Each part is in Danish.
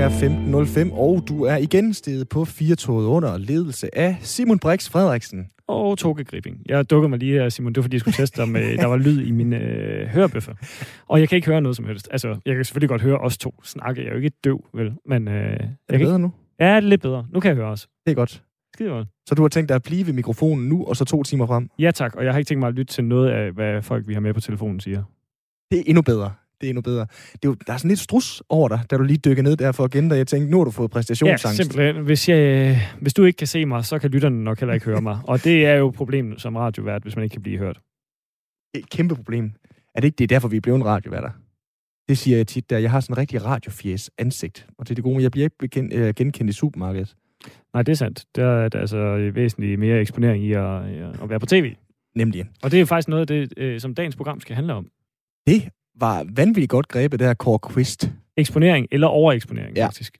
Er 15.05, og du er igen stedet på Firtoget under ledelse af Simon Brix Frederiksen. Og Toge Gripping. Jeg dukkede mig lige af, Simon. Det var, fordi jeg skulle teste, om øh, der var lyd i mine øh, hørebøffer. Og jeg kan ikke høre noget som helst. Altså, jeg kan selvfølgelig godt høre os to snakke. Jeg er jo ikke døv, vel? Men, øh, jeg Er det kan bedre ikke... nu? Ja, det er lidt bedre. Nu kan jeg høre os. Det er godt. Skide godt. Så du har tænkt dig at blive ved mikrofonen nu, og så to timer frem? Ja, tak. Og jeg har ikke tænkt mig at lytte til noget af, hvad folk, vi har med på telefonen, siger. Det er endnu bedre. Det er endnu bedre. Det er jo, der er sådan lidt strus over dig, da du lige dykker ned der for agenda. Jeg tænkte, nu har du fået Ja, præstationsangst. simpelthen. Hvis, jeg, hvis du ikke kan se mig, så kan lytterne nok heller ikke høre mig. Og det er jo problemet som radiovært, hvis man ikke kan blive hørt. Et kæmpe problem. Er det ikke det er derfor, vi er blevet en radioværter? Det siger jeg tit, der jeg har sådan en rigtig radiofjes ansigt. Og det er det gode, jeg bliver ikke øh, genkendt i supermarkedet. Nej, det er sandt. Der er der altså væsentligt mere eksponering i at, at være på tv. Nemlig. Og det er jo faktisk noget af det, øh, som dagens program skal handle om. Det var vanvittigt godt grebet, der Kåre Quist. Eksponering eller overeksponering, Ja. faktisk.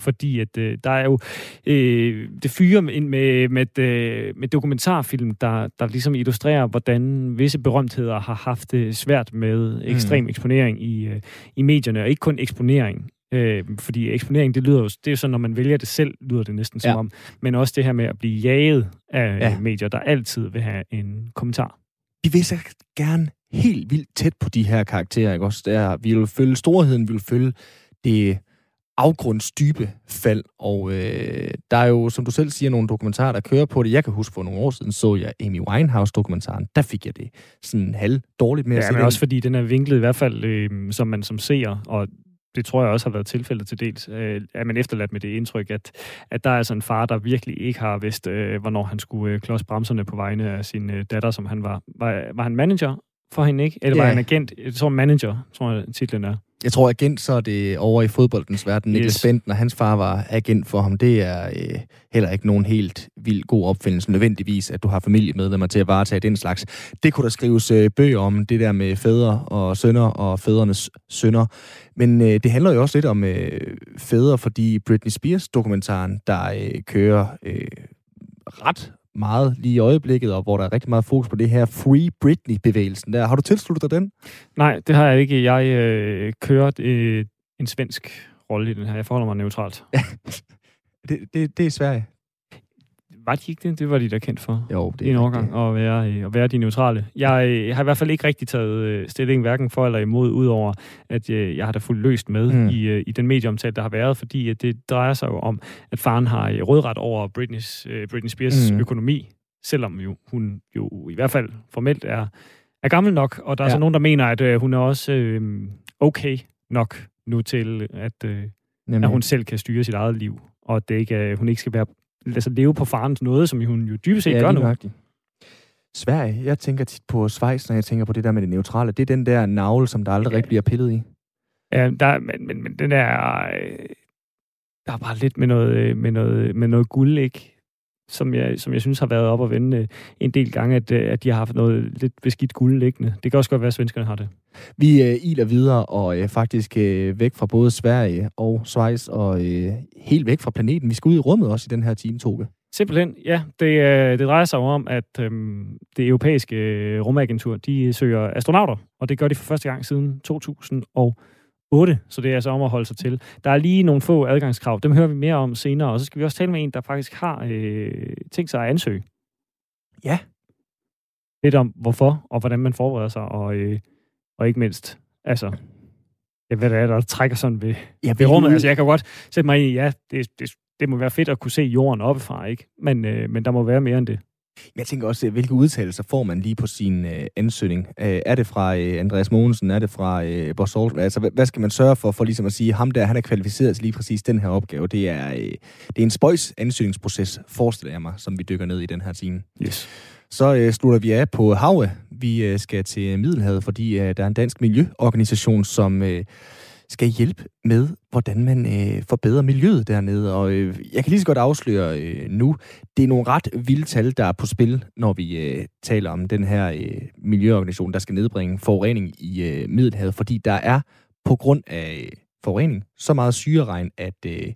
Fordi at øh, der er jo øh, det fyrer med, med, med, øh, med dokumentarfilm, der, der ligesom illustrerer, hvordan visse berømtheder har haft det svært med ekstrem mm. eksponering i, øh, i medierne, og ikke kun eksponering. Øh, fordi eksponering, det lyder jo, det er jo sådan, når man vælger det selv, lyder det næsten som Ja. om. Men også det her med at blive jaget af ja. medier, der altid vil have en kommentar. Vi vil så gerne helt vildt tæt på de her karakterer, ikke også? Der, vi vil følge storheden, vi vil følge det afgrundsdybe fald, og øh, der er jo, som du selv siger, nogle dokumentarer, der kører på det. Jeg kan huske, for nogle år siden så jeg Amy Winehouse-dokumentaren. Der fik jeg det sådan halv dårligt med at Ja, se men den. også fordi den er vinklet i hvert fald, øh, som man som seer, og det tror jeg også har været tilfældet til dels, øh, at man efterladt med det indtryk, at, at der er altså en far, der virkelig ikke har vidst, øh, hvornår han skulle øh, klods bremserne på vegne af sin øh, datter, som han var. Var, var han manager for hende, ikke? Eller var Ja. han agent? Jeg tror, manager, tror jeg, titlen er. Jeg tror, agent så er det over i fodboldens verden. Niklas Yes. Benten og hans far var agent for ham. Det er øh, heller ikke nogen helt vild god opfindelse nødvendigvis, at du har familiemedlemmer til at varetage den slags. Det kunne der skrives øh, bøger om, det der med fædre og sønner og fædrenes sønner. Men øh, det handler jo også lidt om øh, fædre, fordi Britney Spears-dokumentaren, der øh, kører øh, ret meget lige i øjeblikket, og hvor der er rigtig meget fokus på det her Free Britney-bevægelsen der. Har du tilsluttet dig den? Nej, det har jeg ikke. Jeg øh, kørt øh, en svensk rolle i den her. Jeg forholder mig neutralt. Det, det, det er Sverige. Var de ikke det? Det var de da kendt for. Jo, det er en overgang at være, øh, at være de neutrale. Jeg øh, har i hvert fald ikke rigtig taget øh, stilling hverken for eller imod, udover at øh, jeg har da fuldt løst med Mm. i, øh, i den medieomtale, der har været, fordi at det drejer sig jo om, at faren har øh, rådret over Britney's, øh, Britney Spears Mm. økonomi, selvom jo, hun jo i hvert fald formelt er, er gammel nok, og der er Ja. så nogen, der mener, at øh, hun er også øh, okay nok nu til, at, øh, Nemlig. at hun selv kan styre sit eget liv, og at det ikke, er- hun ikke skal være, altså leve på farens nåde, som hun jo dybest set ja, gør nu. nøjagtigt. Sverige, jeg tænker tit på Schweiz, når jeg tænker på det der med det neutrale. Det er den der navle, som der aldrig Ja. rigtig bliver pillet i. Ja, der, men, men, men den er... Øh, der er bare lidt med noget, øh, med noget, med noget guld, ikke? Som jeg, som jeg synes har været op og vende øh, en del gange, at, øh, at de har haft noget lidt beskidt guld liggende. Det kan også godt være, at svenskerne har det. Vi øh, iler videre og øh, faktisk øh, væk fra både Sverige og Schweiz og øh, helt væk fra planeten. Vi skal ud i rummet også i den her time, Toge. Simpelthen, ja. Det, øh, det drejer sig om, at øhm, det europæiske øh, rumagentur, de søger astronauter, og det gør de for første gang siden 2008, så det er altså om at holde sig til. Der er lige nogle få adgangskrav, dem hører vi mere om senere, og så skal vi også tale med en, der faktisk har øh, tænkt sig at ansøge. Ja. Lidt om hvorfor, og hvordan man forbereder sig, og, øh, og ikke mindst, altså, ja, hvad det er, der trækker sådan ved, Ja, ved rummet. Altså, jeg kan godt sætte mig i, ja, det, det, det må være fedt at kunne se jorden oppefra, ikke? Men, øh, men der må være mere end det. Jeg tænker også, øh, hvilke udtalelser får man lige på sin øh, ansøgning? Øh, er det fra øh, Andreas Mogensen? Er det fra øh, Borsol? Altså, hvad, hvad skal man sørge for, for ligesom at sige, ham der, han er kvalificeret til lige præcis den her opgave? Det er, øh, det er en spøjs ansøgningsproces, forestiller jeg mig, som vi dykker ned i den her time. Yes. Så øh, slutter vi af på Havre. Vi øh, skal til Middelhavet, fordi øh, der er en dansk miljøorganisation, som øh, skal hjælpe med, hvordan man øh, forbedrer miljøet dernede. Og øh, jeg kan lige så godt afsløre øh, nu, det er nogle ret vilde tal, der er på spil, når vi øh, taler om den her øh, miljøorganisation, der skal nedbringe forurening i øh, Middelhavet, fordi der er på grund af øh, forurening så meget syreregn, at øh,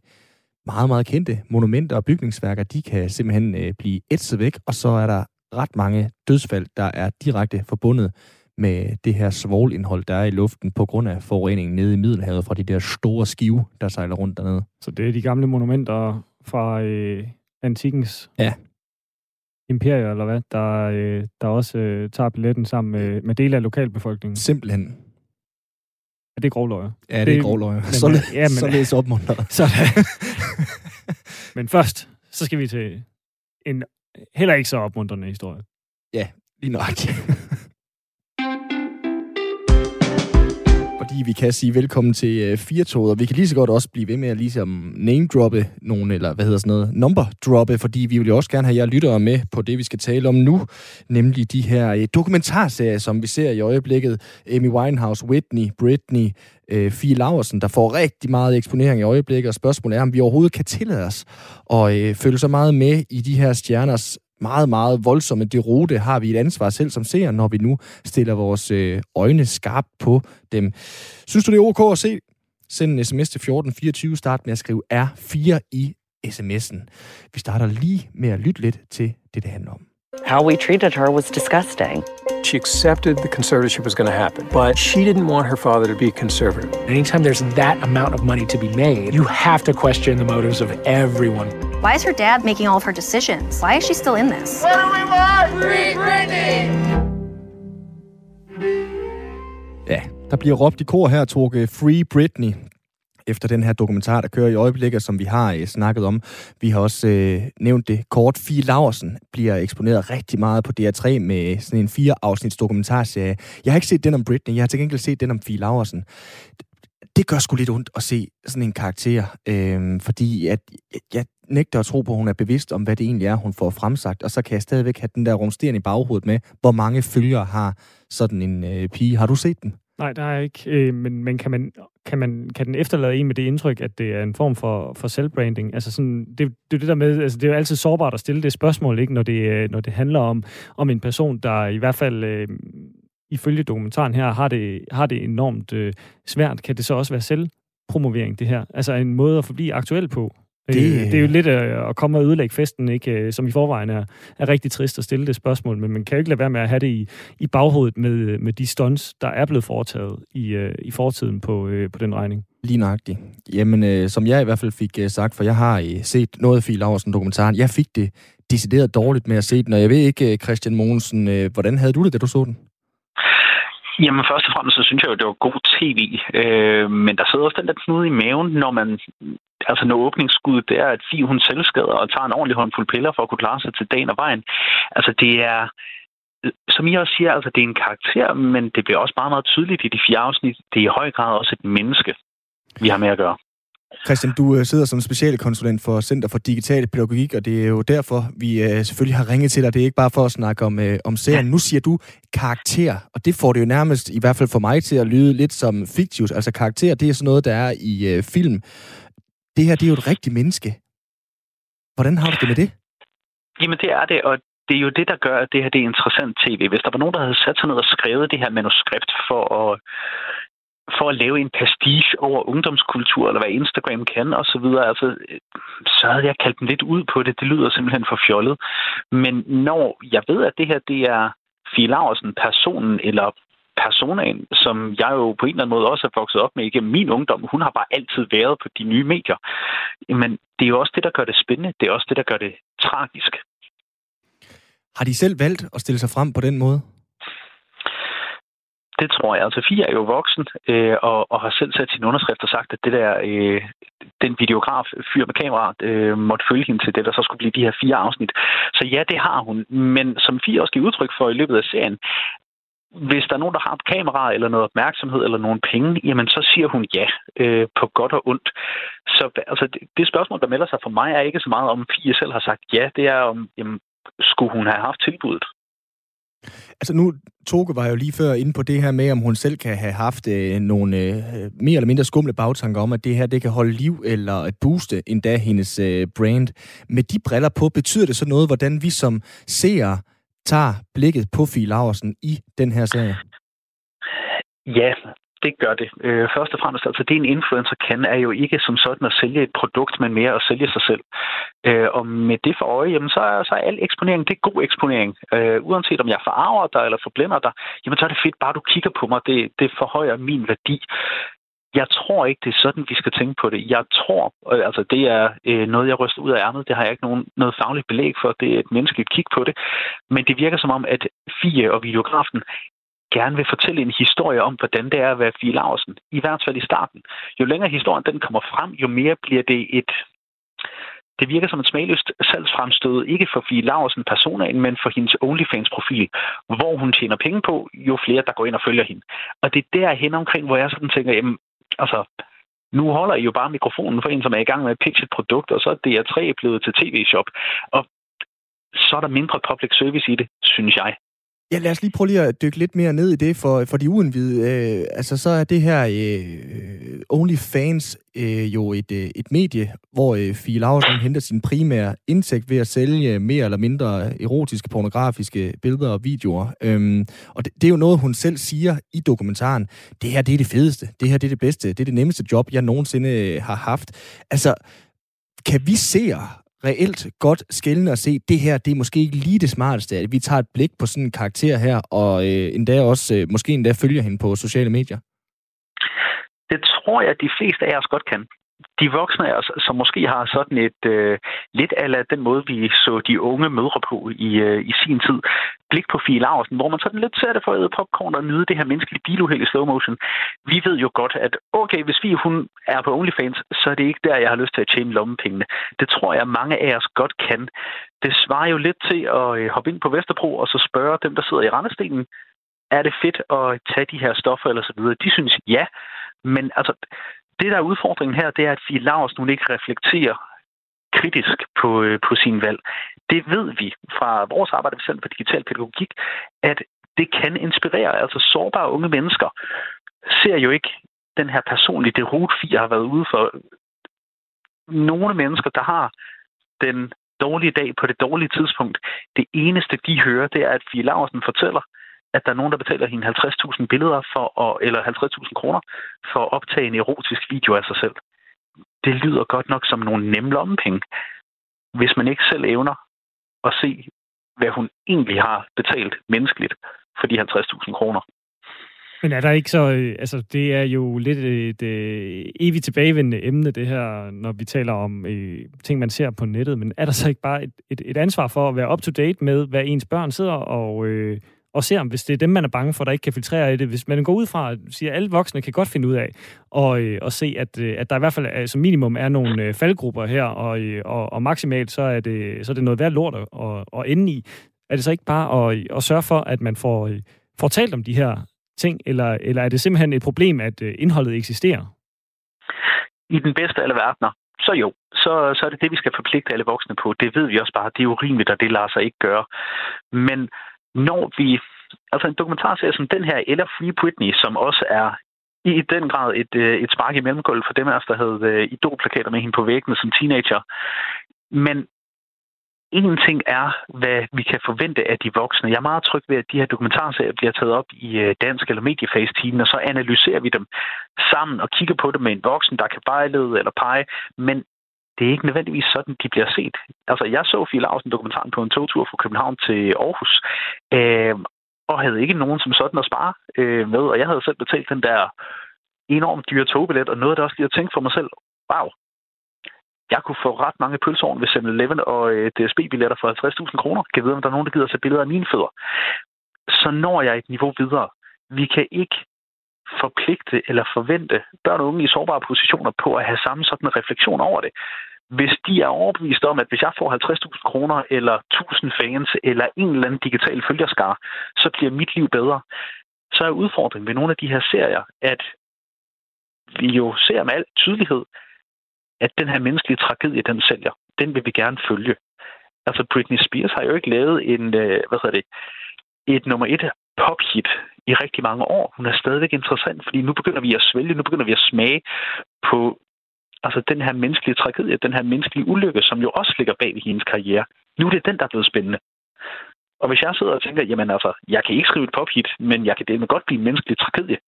meget, meget kendte monumenter og bygningsværker, de kan simpelthen øh, blive ætset væk, og så er der ret mange dødsfald, der er direkte forbundet med det her svovlindhold, der er i luften på grund af forureningen nede i Middelhavet fra de der store skive, der sejler rundt dernede. Så det er de gamle monumenter fra øh, antikens ja. imperier, eller hvad, der, øh, der også øh, tager billetten sammen med, med dele af lokalbefolkningen? Simpelthen. Ja, det er grovløjer. Ja, det, er grovløjer. Så, men, ja, men, så læs opmuntret. Sådan. men først, så skal vi til en heller ikke så opmuntrende historie. Ja, lige nok. fordi vi kan sige velkommen til uh, Firtoget, og vi kan lige så godt også blive ved med at ligesom name-droppe nogen, eller hvad hedder sådan noget, number-droppe, fordi vi vil jo også gerne have jer lyttere med på det, vi skal tale om nu, nemlig de her øh, uh, dokumentarserier, som vi ser i øjeblikket. Amy Winehouse, Whitney, Britney, uh, Fie Laversen, der får rigtig meget eksponering i øjeblikket, og spørgsmålet er, om vi overhovedet kan tillade os at uh, følge så meget med i de her stjerners meget, meget voldsomme derote har vi et ansvar selv som ser, når vi nu stiller vores øh, øjne skarpt på dem. Synes du, det er ok at se? Send en sms til 1424, start med at skrive R4 i sms'en. Vi starter lige med at lytte lidt til det, det handler om. How we treated her was disgusting. She accepted the conservatorship was going to happen, but she didn't want her father to be conservative. Anytime there's that amount of money to be made, you have to question the motives of everyone. Why is her dad making all of her decisions? Why is she still in this? What do we want? Free Britney! Ja, der bliver råbt i kor her, Torge. Free Britney efter den her dokumentar, der kører i øjeblikket, som vi har øh, snakket om. Vi har også øh, nævnt det kort. Fie Laversen bliver eksponeret rigtig meget på DR3 med sådan en fire-afsnits dokumentarserie. Jeg har ikke set den om Britney, jeg har til gengæld set den om Fie Laversen. Det gør sgu lidt ondt at se sådan en karakter, øh, fordi at, jeg nægter at tro på, at hun er bevidst om, hvad det egentlig er, hun får fremsagt, og så kan jeg stadigvæk have den der rumsterende i baghovedet med, hvor mange følgere har sådan en øh, pige. Har du set den? Nej, der er ikke. Øh, men men kan, man, kan, man, kan den efterlade en med det indtryk, at det er en form for, for selvbranding? Altså sådan, det, det er det der med, altså det er jo altid sårbart at stille det spørgsmål, ikke, når det, øh, når det handler om, om en person, der i hvert fald øh, ifølge dokumentaren her har det, har det enormt øh, svært. Kan det så også være selvpromovering, det her? Altså en måde at forblive aktuel på? Det, øh, det er jo lidt øh, at komme og ødelægge festen, ikke? Øh, som i forvejen er, er rigtig trist at stille det spørgsmål, men man kan jo ikke lade være med at have det i, i baghovedet med, med de stunts, der er blevet foretaget i, i fortiden på, på den regning. Lige nøjagtigt. Jamen, øh, som jeg i hvert fald fik øh, sagt, for jeg har øh, set noget af Fie Laversen dokumentaren, jeg fik det decideret dårligt med at se den, og jeg ved ikke, Christian Mogensen, øh, hvordan havde du det, da du så den? Jamen først og fremmest, så synes jeg jo, det var god tv. Øh, men der sidder også den der knude i maven, når man... Altså når åbningsskuddet det er, at Fie hun selvskader og tager en ordentlig håndfuld piller for at kunne klare sig til dagen og vejen. Altså det er... Som I også siger, altså det er en karakter, men det bliver også meget, meget tydeligt i de fire afsnit. Det er i høj grad også et menneske, vi har med at gøre. Christian, du øh, sidder som specialkonsulent for Center for Digital Pædagogik, og det er jo derfor, vi øh, selvfølgelig har ringet til dig. Det er ikke bare for at snakke om, øh, om serien. Nu siger du karakter, og det får det jo nærmest, i hvert fald for mig, til at lyde lidt som fiktivt. Altså karakter, det er sådan noget, der er i film. Det her, det er jo et rigtigt menneske. Hvordan har du det med det? Jamen det er det, og det er jo det, der gør, at det her det er interessant tv. Hvis der var nogen, der havde sat sig ned og skrevet det her manuskript for at for at lave en pastiche over ungdomskultur, eller hvad Instagram kan, og så videre. Altså, så havde jeg kaldt den lidt ud på det. Det lyder simpelthen for fjollet. Men når jeg ved, at det her, det er Fie Laursen, personen eller personaen, som jeg jo på en eller anden måde også har vokset op med igennem min ungdom, hun har bare altid været på de nye medier. Men det er jo også det, der gør det spændende. Det er også det, der gør det tragisk. Har de selv valgt at stille sig frem på den måde? Det tror jeg. Altså, Fia er jo voksen øh, og, og har selv sat sin underskrift og sagt, at det der, øh, den videograf, fyr med kamera, øh, måtte følge hende til det, der så skulle blive de her fire afsnit. Så ja, det har hun. Men som Fia også giver udtryk for i løbet af serien, hvis der er nogen, der har et kamera eller noget opmærksomhed eller nogle penge, jamen så siger hun ja, øh, på godt og ondt. Så altså, det, det spørgsmål, der melder sig for mig, er ikke så meget om Fia selv har sagt ja, det er om, jamen, skulle hun have haft tilbuddet? Altså nu, Toge var jo lige før inde på det her med, om hun selv kan have haft øh, nogle øh, mere eller mindre skumle bagtanker om, at det her det kan holde liv eller at booste endda hendes øh, brand. Med de briller på, betyder det så noget, hvordan vi som seere tager blikket på Fie Laversen i den her serie? Ja, det gør det. Øh, først og fremmest, altså det en influencer kan, er jo ikke som sådan at sælge et produkt, men mere at sælge sig selv. Øh, og med det for øje, jamen, så, er, så er al eksponering, det er god eksponering. Øh, uanset om jeg forarver dig eller forblænder dig, jamen så er det fedt, bare du kigger på mig, det, det forhøjer min værdi. Jeg tror ikke, det er sådan, vi skal tænke på det. Jeg tror, øh, altså det er øh, noget, jeg ryster ud af ærmet. Det har jeg ikke nogen, noget fagligt belæg for. Det er et menneskeligt kig på det. Men det virker som om, at Fie og videografen gerne vil fortælle en historie om, hvordan det er at være Fie Larsen, I hvert fald i starten. Jo længere historien den kommer frem, jo mere bliver det et det virker som et smagløst salgsfremstød, ikke for Fie Larsen personen, men for hendes OnlyFans-profil, hvor hun tjener penge på, jo flere, der går ind og følger hende. Og det er der hen omkring, hvor jeg sådan tænker, jamen, altså, nu holder I jo bare mikrofonen for en, som er i gang med at pitche et produkt, og så er DR3 blevet til tv-shop. Og så er der mindre public service i det, synes jeg. Ja, lad os lige prøve lige at dykke lidt mere ned i det for, for de uenvide. Øh, altså, så er det her øh, øh, OnlyFans øh, jo et, øh, et medie, hvor øh, Fie Laursen henter sin primære indtægt ved at sælge mere eller mindre erotiske, pornografiske billeder og videoer. Øhm, og det, det er jo noget, hun selv siger i dokumentaren. Det her, det er det fedeste. Det her, det er det bedste. Det er det nemmeste job, jeg nogensinde øh, har haft. Altså, kan vi se reelt godt skældende at se, det her, det er måske ikke lige det smarteste, at vi tager et blik på sådan en karakter her, og øh, endda også, øh, måske endda følger hende på sociale medier? Det tror jeg, at de fleste af os godt kan de voksne af os, som måske har sådan et øh, lidt af den måde, vi så de unge mødre på i, øh, i sin tid, blik på Fie Larsen, hvor man sådan lidt ser det for at popcorn og nyde det her menneskelige biluheld i slow motion. Vi ved jo godt, at okay, hvis vi hun er på OnlyFans, så er det ikke der, jeg har lyst til at tjene lommepengene. Det tror jeg, mange af os godt kan. Det svarer jo lidt til at øh, hoppe ind på Vesterbro og så spørge dem, der sidder i Randestenen, er det fedt at tage de her stoffer eller så videre? De synes ja, men altså, det, der er udfordringen her, det er, at Fie Lars nu ikke reflekterer kritisk på, øh, på sin valg. Det ved vi fra vores arbejde ved Center for Digital Pædagogik, at det kan inspirere. Altså sårbare unge mennesker ser jo ikke den her personlige det vi har været ude for. Nogle mennesker, der har den dårlige dag på det dårlige tidspunkt, det eneste, de hører, det er, at Fie Larsen fortæller, at der er nogen, der betaler hende 50.000 billeder for at, eller 50.000 kroner for at optage en erotisk video af sig selv. Det lyder godt nok som nogle nemme lommepenge, hvis man ikke selv evner at se, hvad hun egentlig har betalt menneskeligt for de 50.000 kroner. Men er der ikke så... Øh, altså, det er jo lidt et øh, evigt tilbagevendende emne, det her, når vi taler om øh, ting, man ser på nettet. Men er der så ikke bare et, et, et ansvar for at være up-to-date med, hvad ens børn sidder og... Øh, og se om, hvis det er dem, man er bange for, der ikke kan filtrere i det. Hvis man går ud fra, at siger, at alle voksne kan godt finde ud af, og, øh, og se, at, øh, at der i hvert fald øh, som minimum er nogle øh, faldgrupper her, og, øh, og, og maksimalt så er, det, så er det noget værd lort at, at, at ende i. Er det så ikke bare at, at sørge for, at man får, øh, får talt om de her ting, eller, eller er det simpelthen et problem, at indholdet eksisterer? I den bedste af alle verdener, så jo, så, så er det det, vi skal forpligte alle voksne på. Det ved vi også bare, det er urimeligt, og det lader sig ikke gøre. Men når vi... Altså en dokumentarserie som den her, eller Free Britney, som også er i den grad et, øh, et spark i mellemgulvet for dem af os, der havde øh, idolplakater med hende på væggene som teenager. Men en ting er, hvad vi kan forvente af de voksne. Jeg er meget tryg ved, at de her dokumentarserier bliver taget op i øh, dansk eller medieface-teamen, og så analyserer vi dem sammen og kigger på det med en voksen, der kan vejlede eller pege. Men det er ikke nødvendigvis sådan, de bliver set. Altså, jeg så Fie Larsen dokumentaren på en togtur fra København til Aarhus, øh, og havde ikke nogen som sådan at spare øh, med, og jeg havde selv betalt den der enormt dyre togbillet, og noget, der også lige at tænke for mig selv, wow, jeg kunne få ret mange pølseovn ved 7-Eleven og øh, DSB-billetter for 50.000 kroner. Kan vide, om der er nogen, der gider at tage billeder af mine fødder. Så når jeg et niveau videre. Vi kan ikke forpligte eller forvente børn og unge i sårbare positioner på at have samme sådan en refleksion over det hvis de er overbevist om, at hvis jeg får 50.000 kroner, eller 1000 fans, eller en eller anden digital følgerskar, så bliver mit liv bedre, så er udfordringen ved nogle af de her serier, at vi jo ser med al tydelighed, at den her menneskelige tragedie, den sælger. Den vil vi gerne følge. Altså Britney Spears har jo ikke lavet en, øh, hvad hedder det, et nummer et pophit i rigtig mange år. Hun er stadigvæk interessant, fordi nu begynder vi at svælge, nu begynder vi at smage på Altså den her menneskelige tragedie, den her menneskelige ulykke, som jo også ligger bag i hendes karriere. Nu er det den, der er blevet spændende. Og hvis jeg sidder og tænker, jamen altså, jeg kan ikke skrive et pophit, men jeg kan det med godt blive en menneskelig tragedie,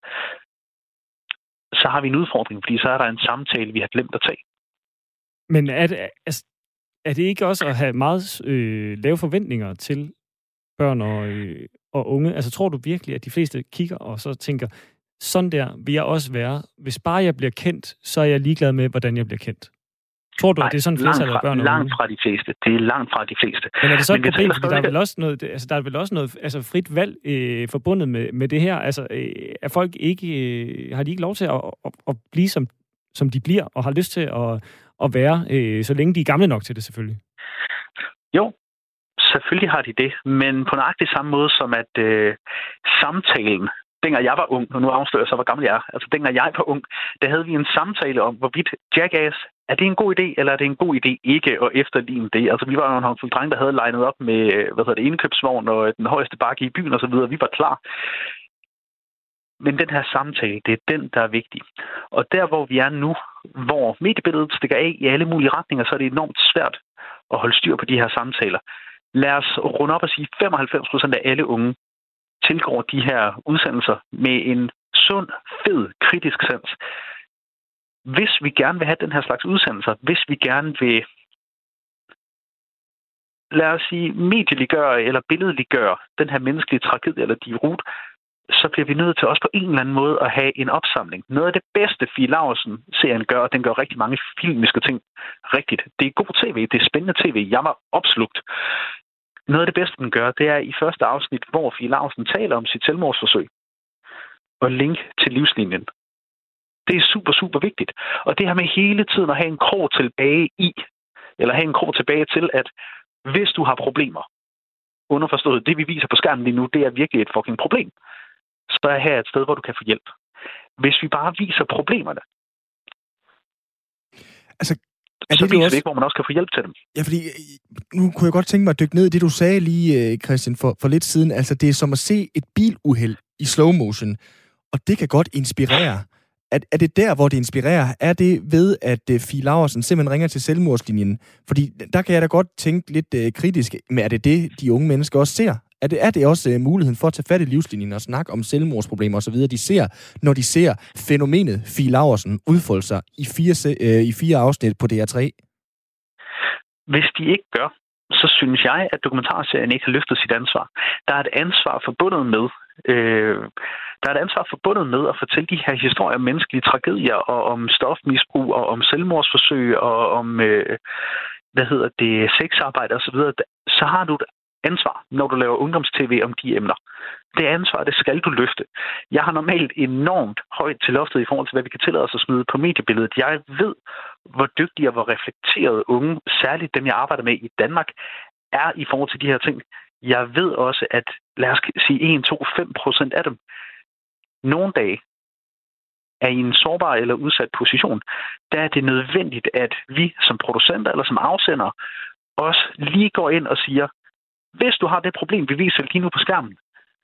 så har vi en udfordring, fordi så er der en samtale, vi har glemt at tage. Men er det, altså, er det ikke også at have meget øh, lave forventninger til børn og, øh, og unge? Altså tror du virkelig, at de fleste kigger og så tænker, sådan der vil jeg også være. Hvis bare jeg bliver kendt, så er jeg ligeglad med, hvordan jeg bliver kendt. Tror du, Nej, at det er sådan flertallet af børn og Langt fra de fleste. Det er langt fra de fleste. Men er det så et problem, fordi der er, vel også noget, altså, der er vel også noget altså, frit valg øh, forbundet med, med det her? Altså, øh, er folk ikke, øh, har de ikke lov til at, at, at blive, som, som de bliver, og har lyst til at, at være, øh, så længe de er gamle nok til det selvfølgelig? Jo, selvfølgelig har de det, men på nøjagtig samme måde som at øh, samtalen dengang jeg var ung, og nu afslører jeg så, hvor gammel jeg er, altså dengang jeg var ung, der havde vi en samtale om, hvorvidt Jackass, er det en god idé, eller er det en god idé ikke at efterligne det? Altså vi var jo en håndfuld drenge, der havde legnet op med, øh, hvad hedder det, indkøbsvogn og den højeste bakke i byen osv., vi var klar. Men den her samtale, det er den, der er vigtig. Og der, hvor vi er nu, hvor mediebilledet stikker af i alle mulige retninger, så er det enormt svært at holde styr på de her samtaler. Lad os runde op og sige, 95 procent af alle unge tilgår de her udsendelser med en sund, fed, kritisk sans. Hvis vi gerne vil have den her slags udsendelser, hvis vi gerne vil lad os sige, medieliggøre eller billedliggøre den her menneskelige tragedie eller de rut, så bliver vi nødt til også på en eller anden måde at have en opsamling. Noget af det bedste, Fie Laursen-serien gør, og den gør rigtig mange filmiske ting rigtigt. Det er god tv, det er spændende tv. Jeg var opslugt. Noget af det bedste, den gør, det er i første afsnit, hvor Fie Larsen taler om sit selvmordsforsøg og link til livslinjen. Det er super, super vigtigt. Og det her med hele tiden at have en krog tilbage i, eller have en krog tilbage til, at hvis du har problemer, underforstået, det vi viser på skærmen lige nu, det er virkelig et fucking problem, så er her et sted, hvor du kan få hjælp. Hvis vi bare viser problemerne, altså, er så det, viser også... det ikke, hvor man også kan få hjælp til dem. Ja, fordi øh, nu kunne jeg godt tænke mig at dykke ned i det, du sagde lige, øh, Christian, for, for lidt siden. Altså, det er som at se et biluheld i slow motion, og det kan godt inspirere. Er, er det der, hvor det inspirerer? Er det ved, at uh, Fie Laversen simpelthen ringer til selvmordslinjen? Fordi der kan jeg da godt tænke lidt uh, kritisk, men er det det, de unge mennesker også ser? Er det, er det også uh, muligheden for at tage fat i livslinjen og snakke om selvmordsproblemer osv., de ser, når de ser fænomenet Fie Laversen udfolde sig i fire, uh, i fire afsnit på DR3? Hvis de ikke gør, så synes jeg, at dokumentarserien ikke har løftet sit ansvar. Der er et ansvar forbundet med, øh, der er et ansvar forbundet med at fortælle de her historier om menneskelige tragedier, og om stofmisbrug, og om selvmordsforsøg, og om, øh, hvad hedder det, sexarbejde osv. Så har du et ansvar, når du laver ungdomstv om de emner. Det ansvar, det skal du løfte. Jeg har normalt enormt højt til loftet i forhold til, hvad vi kan tillade os at smide på mediebilledet. Jeg ved, hvor dygtige og hvor reflekterede unge, særligt dem, jeg arbejder med i Danmark, er i forhold til de her ting. Jeg ved også, at lad os sige 1, 2, 5 procent af dem, nogle dage er i en sårbar eller udsat position, der er det nødvendigt, at vi som producenter eller som afsender også lige går ind og siger, hvis du har det problem, vi viser lige nu på skærmen,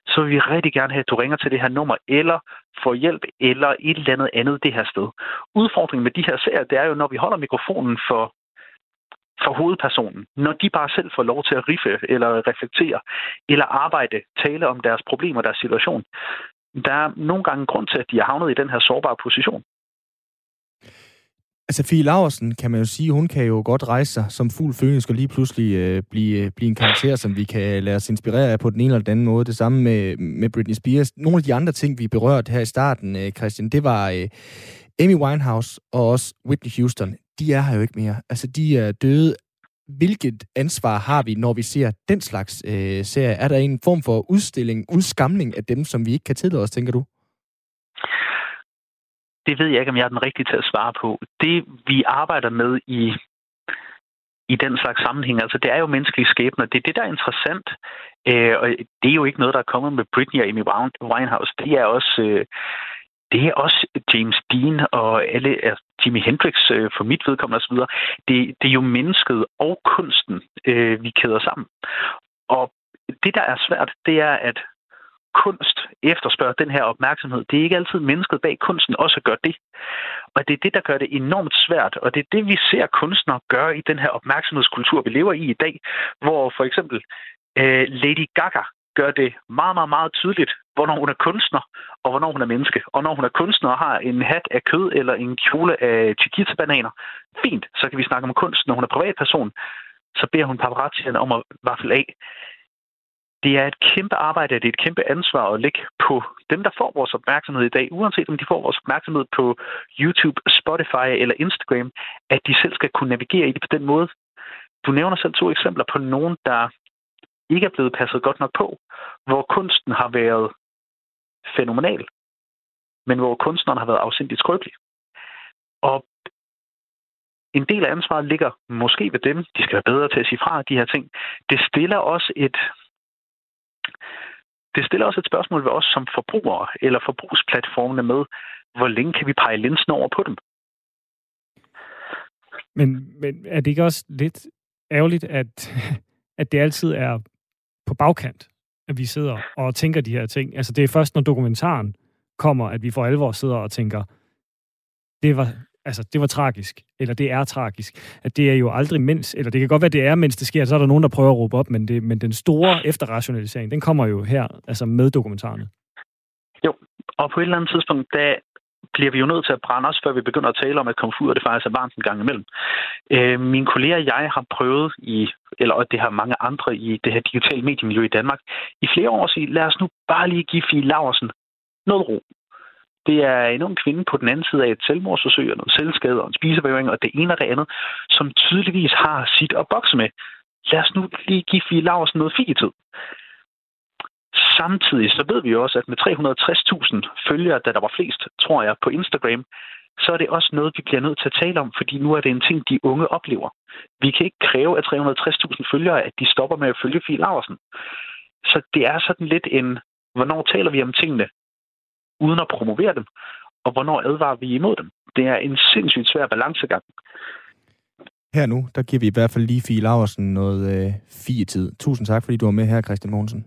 så vil vi rigtig gerne have, at du ringer til det her nummer, eller får hjælp, eller et eller andet andet det her sted. Udfordringen med de her serier, det er jo, når vi holder mikrofonen for, for hovedpersonen, når de bare selv får lov til at riffe, eller reflektere, eller arbejde, tale om deres problemer, deres situation, der er nogle gange grund til, at de er havnet i den her sårbare position. Altså, Fie Laversen, kan man jo sige, hun kan jo godt rejse sig som fuld følge, og lige pludselig øh, blive, øh, blive en karakter, som vi kan lade os inspirere af på den ene eller den anden måde. Det samme med, med Britney Spears. Nogle af de andre ting, vi berørte her i starten, øh, Christian, det var øh, Amy Winehouse og også Whitney Houston. De er her jo ikke mere. Altså, de er døde. Hvilket ansvar har vi, når vi ser den slags øh, serie? Er der en form for udstilling, udskamning af dem, som vi ikke kan tillade os, tænker du? Det ved jeg ikke, om jeg er den rigtige til at svare på. Det, vi arbejder med i, i den slags sammenhæng, altså det er jo menneskelige skæbner. Det er det, der er interessant. Øh, og det er jo ikke noget, der er kommet med Britney og Amy Winehouse. Det er også... Øh, det er også James Dean og alle, altså Jimi Hendrix øh, for mit vedkommende osv. Det, det er jo mennesket og kunsten, øh, vi kæder sammen. Og det, der er svært, det er, at kunst efterspørger den her opmærksomhed. Det er ikke altid mennesket bag kunsten også gør det. Og det er det, der gør det enormt svært, og det er det, vi ser kunstnere gøre i den her opmærksomhedskultur, vi lever i i dag, hvor for eksempel øh, Lady Gaga gør det meget, meget, meget tydeligt hvornår hun er kunstner, og hvornår hun er menneske. Og når hun er kunstner og har en hat af kød eller en kjole af chiquita-bananer, fint, så kan vi snakke om kunst. Når hun er privatperson, så beder hun paparazzierne om at vaffle af. Det er et kæmpe arbejde, det er et kæmpe ansvar at lægge på dem, der får vores opmærksomhed i dag, uanset om de får vores opmærksomhed på YouTube, Spotify eller Instagram, at de selv skal kunne navigere i det på den måde. Du nævner selv to eksempler på nogen, der ikke er blevet passet godt nok på, hvor kunsten har været fænomenal, men hvor kunstneren har været afsindigt skrøbelig. Og en del af ansvaret ligger måske ved dem. De skal være bedre til at sige fra de her ting. Det stiller også et, det stiller også et spørgsmål ved os som forbrugere eller forbrugsplatformene med, hvor længe kan vi pege linsen over på dem? Men, men er det ikke også lidt ærgerligt, at, at det altid er på bagkant, at vi sidder og tænker de her ting? Altså det er først, når dokumentaren kommer, at vi for alvor sidder og tænker, det var, altså, det var tragisk, eller det er tragisk. At det er jo aldrig mens, eller det kan godt være, det er, mens det sker, så er der nogen, der prøver at råbe op, men, det, men den store efterrationalisering, den kommer jo her, altså med dokumentarerne. Jo, og på et eller andet tidspunkt, der bliver vi jo nødt til at brænde os, før vi begynder at tale om, at komfur det faktisk er varmt en gang imellem. Øh, mine kolleger og jeg har prøvet i, eller og det har mange andre i det her digitale mediemiljø i Danmark, i flere år at sige, lad os nu bare lige give Fie Laversen noget ro. Det er en ung kvinde på den anden side af et selvmordsforsøg, og noget selvskade og en spisebevægning og det ene og det andet, som tydeligvis har sit at bokse med. Lad os nu lige give Fie Larsen noget figetid. Samtidig så ved vi jo også, at med 360.000 følgere, da der var flest, tror jeg, på Instagram, så er det også noget, vi bliver nødt til at tale om, fordi nu er det en ting, de unge oplever. Vi kan ikke kræve af 360.000 følgere, at de stopper med at følge Fie Larsen. Så det er sådan lidt en, hvornår taler vi om tingene, uden at promovere dem, og hvornår advarer vi imod dem. Det er en sindssygt svær balancegang. Her nu, der giver vi i hvert fald lige Fie Laversen noget øh, tid. Tusind tak, fordi du var med her, Christian Mogensen.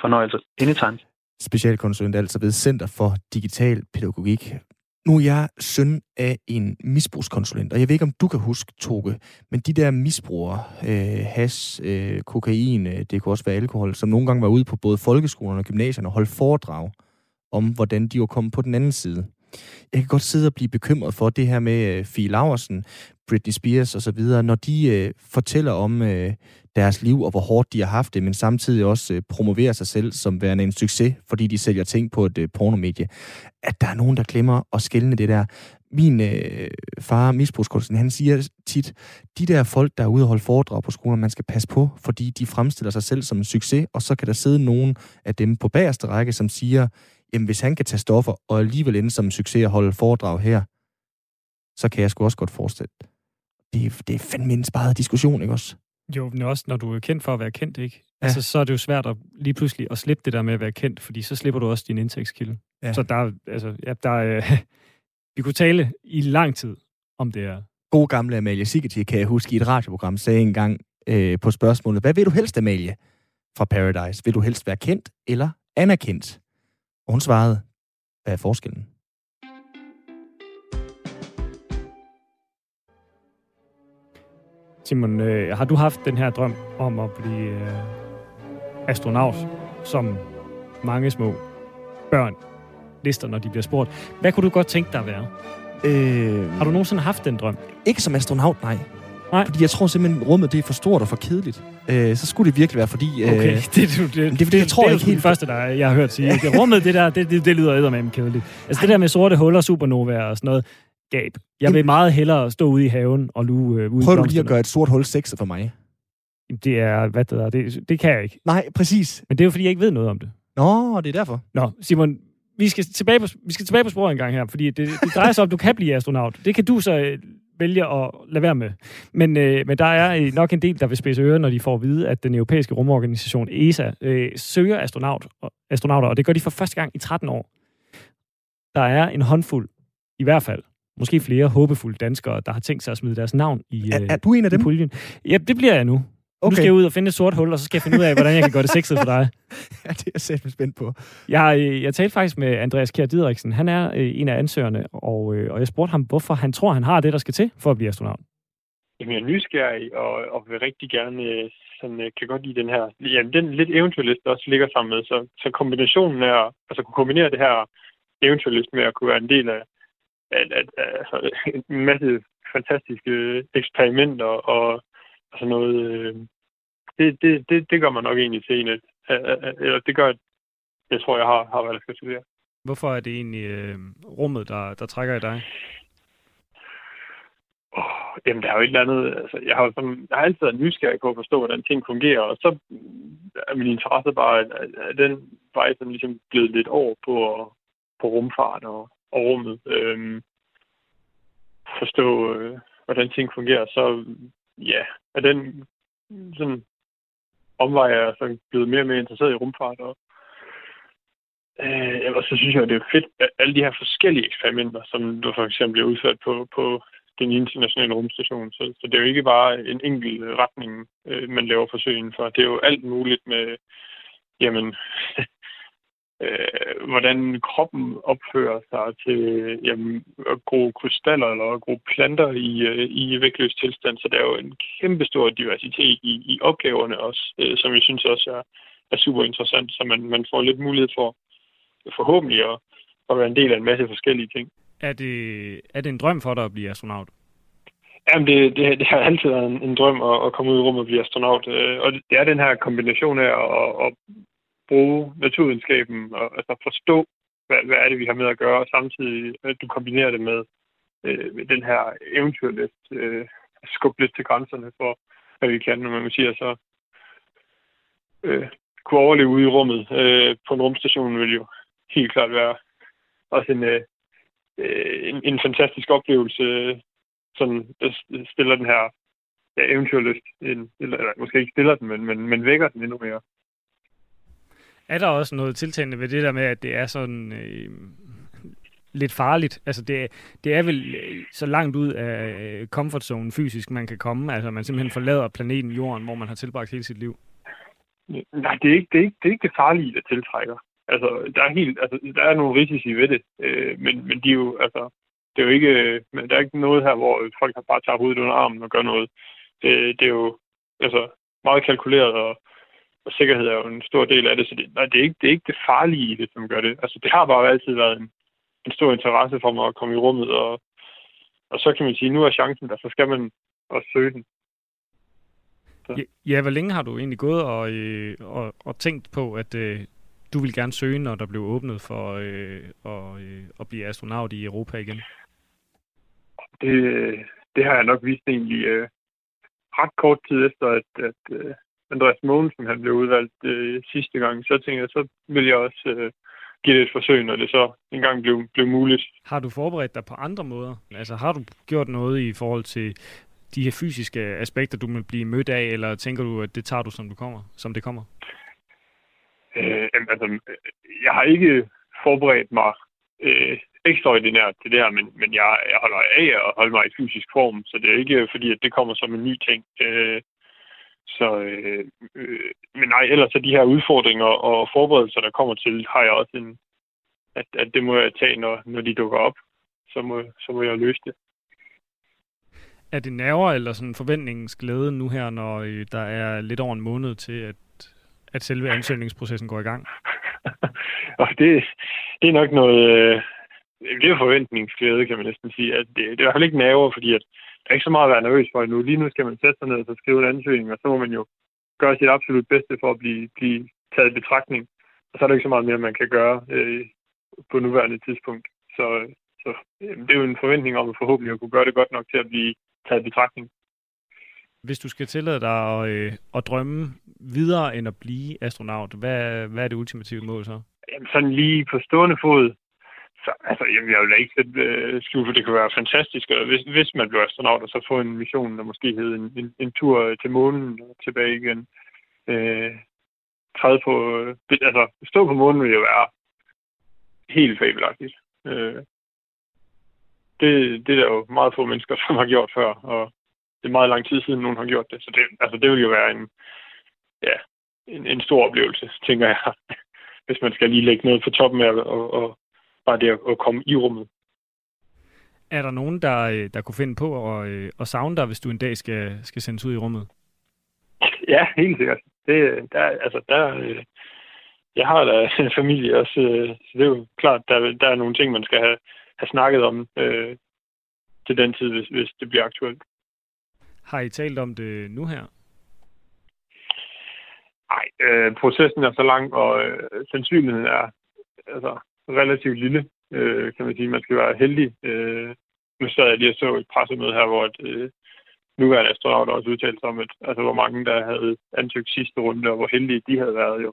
Fornøjelse. Anytime. Specialkonsulent altså ved Center for Digital Pædagogik. Nu er jeg søn af en misbrugskonsulent, og jeg ved ikke, om du kan huske, Toge, men de der misbrugere, øh, has, øh, kokain, øh, det kunne også være alkohol, som nogle gange var ude på både folkeskolerne og gymnasierne og holdt foredrag om, hvordan de var kommet på den anden side. Jeg kan godt sidde og blive bekymret for det her med øh, Fie Laversen, Britney Spears osv., når de øh, fortæller om øh, deres liv og hvor hårdt de har haft det, men samtidig også uh, promoverer sig selv som værende en succes, fordi de sælger ting på et pornomedie. At der er nogen, der glemmer at skælne det der. Min øh, far, misbrugskunsten, han siger tit, de der folk, der er ude og holde foredrag på skolen, man skal passe på, fordi de fremstiller sig selv som en succes, og så kan der sidde nogen af dem på bagerste række, som siger, jamen hvis han kan tage stoffer og alligevel ende som en succes og holde foredrag her, så kan jeg sgu også godt forestille. Det, er, det er fandme en sparet diskussion, ikke også? Jo, men også når du er kendt for at være kendt, ikke? Ja. Altså, så er det jo svært at lige pludselig at slippe det der med at være kendt, fordi så slipper du også din indtægtskilde. Ja. Så der, altså, ja, der øh, vi kunne tale i lang tid om det her. God gamle Amalie Sigeti, kan jeg huske, i et radioprogram sagde engang øh, på spørgsmålet, hvad vil du helst, Amalie, fra Paradise? Vil du helst være kendt eller anerkendt? Og hun svarede, hvad er forskellen? Simon, øh, har du haft den her drøm om at blive øh, astronaut, som mange små børn lister, når de bliver spurgt? Hvad kunne du godt tænke dig at være? Øh, har du nogensinde haft den drøm? Ikke som astronaut, nej. Nej. Fordi jeg tror simpelthen, rummet det er for stort og for kedeligt. Øh, så skulle det virkelig være, fordi... Øh, okay, det, det, det, det, det, jeg tror det, det, ikke helt... det første, der jeg har hørt sige. Det, rummet, det der, det, det, det lyder med kedeligt. Altså Ej. det der med sorte huller, supernova og sådan noget, gab. Jeg vil meget hellere stå ude i haven og luge øh, ude Prøv du lige at gøre et sort hul sexet for mig. Det er, hvad det er, det, det kan jeg ikke. Nej, præcis. Men det er jo, fordi jeg ikke ved noget om det. Nå, det er derfor. Nå, Simon, vi skal tilbage på, vi skal tilbage på sporet en gang her, fordi det, det drejer sig om, at du kan blive astronaut. Det kan du så øh, vælge at lade være med. Men, øh, men der er nok en del, der vil spidse ører, når de får at vide, at den europæiske rumorganisation ESA øh, søger astronaut, astronauter, og det gør de for første gang i 13 år. Der er en håndfuld, i hvert fald, måske flere håbefulde danskere, der har tænkt sig at smide deres navn i Er, er du en af dem? Puljen. Ja, det bliver jeg nu. Okay. Nu skal jeg ud og finde et sort hul, og så skal jeg finde ud af, hvordan jeg kan gøre det sexet for dig. ja, det er jeg selv spændt på. Jeg, øh, jeg talte faktisk med Andreas Kjær Didriksen. Han er øh, en af ansøgerne, og, øh, og jeg spurgte ham, hvorfor han tror, han har det, der skal til for at blive astronaut. Jamen, jeg er nysgerrig og, og vil rigtig gerne sådan, øh, kan godt lide den her, ja, den lidt eventyrlist, der også ligger sammen med. Så, så kombinationen af, altså kunne kombinere det her eventyrlist med at kunne være en del af, af, af, af altså, en masse fantastiske eksperimenter og, og sådan noget. Øh, det, det, det, det gør man nok egentlig til en, at, eller det gør, at jeg tror, jeg har, har hvad der skal studere. Hvorfor er det egentlig øh, rummet, der, der trækker i dig? Oh, jamen, der er jo et eller andet... Altså, jeg, har sådan, jeg har altid været nysgerrig på at forstå, hvordan ting fungerer, og så er min interesse bare, at, at den vej sådan ligesom blevet lidt over på, på rumfart og, og rummet. Øhm, forstå, øh, hvordan ting fungerer, så ja, af den sådan omvej er jeg så blevet mere og mere interesseret i rumfart, og Øh, og så synes jeg, at det er fedt, at alle de her forskellige eksperimenter, som du for eksempel bliver udført på, på den internationale rumstation. Så, så det er jo ikke bare en enkelt retning, øh, man laver forsøg for. Det er jo alt muligt med, jamen, øh, hvordan kroppen opfører sig til jamen, at gro krystaller eller at gro planter i, øh, i vægtløs tilstand. Så der er jo en kæmpe stor diversitet i, i opgaverne også, øh, som jeg synes også er, er super interessant, så man, man får lidt mulighed for forhåbentlig at, at være en del af en masse forskellige ting. Er det, er det en drøm for dig at blive astronaut? Jamen, det, det, det har altid været en, en drøm at, at komme ud i rummet og blive astronaut. Øh, og det er den her kombination af at, at bruge naturvidenskaben og altså forstå, hvad, hvad er det, vi har med at gøre, og samtidig at du kombinerer det med, øh, med den her eventyrlæst, øh, skubbe lidt til grænserne for, hvad vi kan, når man siger så. Øh, kunne overleve ude i rummet øh, på en rumstation vil jo helt klart være også en, øh, øh en, en fantastisk oplevelse, sådan stiller den her ja, eventyrlyst, en, eller, eller måske ikke stiller den, men, men, men vækker den endnu mere. Er der også noget tiltagende ved det der med, at det er sådan øh, lidt farligt? Altså det, det er vel øh, så langt ud af øh, comfort zone fysisk, man kan komme. Altså man simpelthen forlader planeten Jorden, hvor man har tilbragt hele sit liv. Nej, det er ikke det, er ikke, det, er ikke det farlige, der tiltrækker. Altså, der er, helt, altså, der er nogle risici ved det, øh, men, men de er jo, altså, det er jo ikke, øh, men der er ikke noget her, hvor folk har bare tager hovedet under armen og gør noget. Det, det er jo altså, meget kalkuleret, og, og sikkerhed er jo en stor del af det, så det, nej, det, er ikke, det er ikke det farlige i det, som gør det. Altså, det har bare altid været en, en stor interesse for mig at komme i rummet, og, og så kan man sige, nu er chancen der, så skal man også søge den. Ja, ja, hvor længe har du egentlig gået og, øh, og, og tænkt på, at øh, du vil gerne søge, når der blev åbnet for øh, at, øh, at blive astronaut i Europa igen? Det, det har jeg nok vist egentlig øh, ret kort tid efter, at, at øh, Andreas Mogensen han blev udvalgt øh, sidste gang. Så tænkte jeg, så vil jeg også øh, give det et forsøg, når det så engang blev, blev muligt. Har du forberedt dig på andre måder? Altså har du gjort noget i forhold til de her fysiske aspekter, du vil blive mødt af, eller tænker du, at det tager du, som, du kommer, som det kommer? Øh, altså, jeg har ikke forberedt mig øh, ekstraordinært til det her, men, men jeg, jeg holder af at holde mig i fysisk form, så det er ikke fordi, at det kommer som en ny ting. Øh, så, øh, øh, men nej, ellers er de her udfordringer og forberedelser, der kommer til, har jeg også en, at, at det må jeg tage, når, når de dukker op. Så må, så må jeg løse det. Er det nerver eller sådan forventningens glæde nu her, når øh, der er lidt over en måned til, at, at selve ansøgningsprocessen går i gang? og det, det er nok noget... Øh, det er forventningsglæde, kan man næsten sige. At det, det er i hvert fald ikke nerver, fordi at der er ikke så meget at være nervøs for nu. Lige nu skal man sætte sig ned og skrive en ansøgning, og så må man jo gøre sit absolut bedste for at blive, blive taget i betragtning. Og så er der ikke så meget mere, man kan gøre øh, på nuværende tidspunkt. Så, så øh, det er jo en forventning om at forhåbentlig at kunne gøre det godt nok til at blive taget i betragtning. Hvis du skal tillade dig at, øh, at drømme videre end at blive astronaut, hvad, hvad er det ultimative mål så? Jamen sådan lige på stående fod, så, altså, jamen, jeg vil ikke sætte øh, skjul for, det kunne være fantastisk, og hvis, hvis man blev astronaut, og så få en mission, der måske hed en, en, en tur til månen og tilbage igen. Øh, træde på, øh, altså, stå på månen ville jo være helt fabelagtigt. Øh, det, det er der jo meget få mennesker, som har gjort før, og det er meget lang tid siden, nogen har gjort det. Så det, altså, det vil jo være en, ja, en, en stor oplevelse, tænker jeg, hvis man skal lige lægge noget på toppen af og, og bare det at, at komme i rummet. Er der nogen, der, der kunne finde på at, at savne dig, hvis du en dag skal, skal sendes ud i rummet? Ja, helt sikkert. Det, der, altså, der, øh, jeg har da en familie også, øh, så det er jo klart, der, der er nogle ting, man skal have, have snakket om øh, til den tid, hvis, hvis det bliver aktuelt. Har I talt om det nu her? Nej, øh, processen er så lang, og øh, sandsynligheden er altså, relativt lille, øh, kan man sige. Man skal være heldig. Øh, nu sad jeg lige og så et pressemøde her, hvor et, øh, nuværende astronauter også udtalt om, at, altså, hvor mange der havde ansøgt sidste runde, og hvor heldige de havde været jo.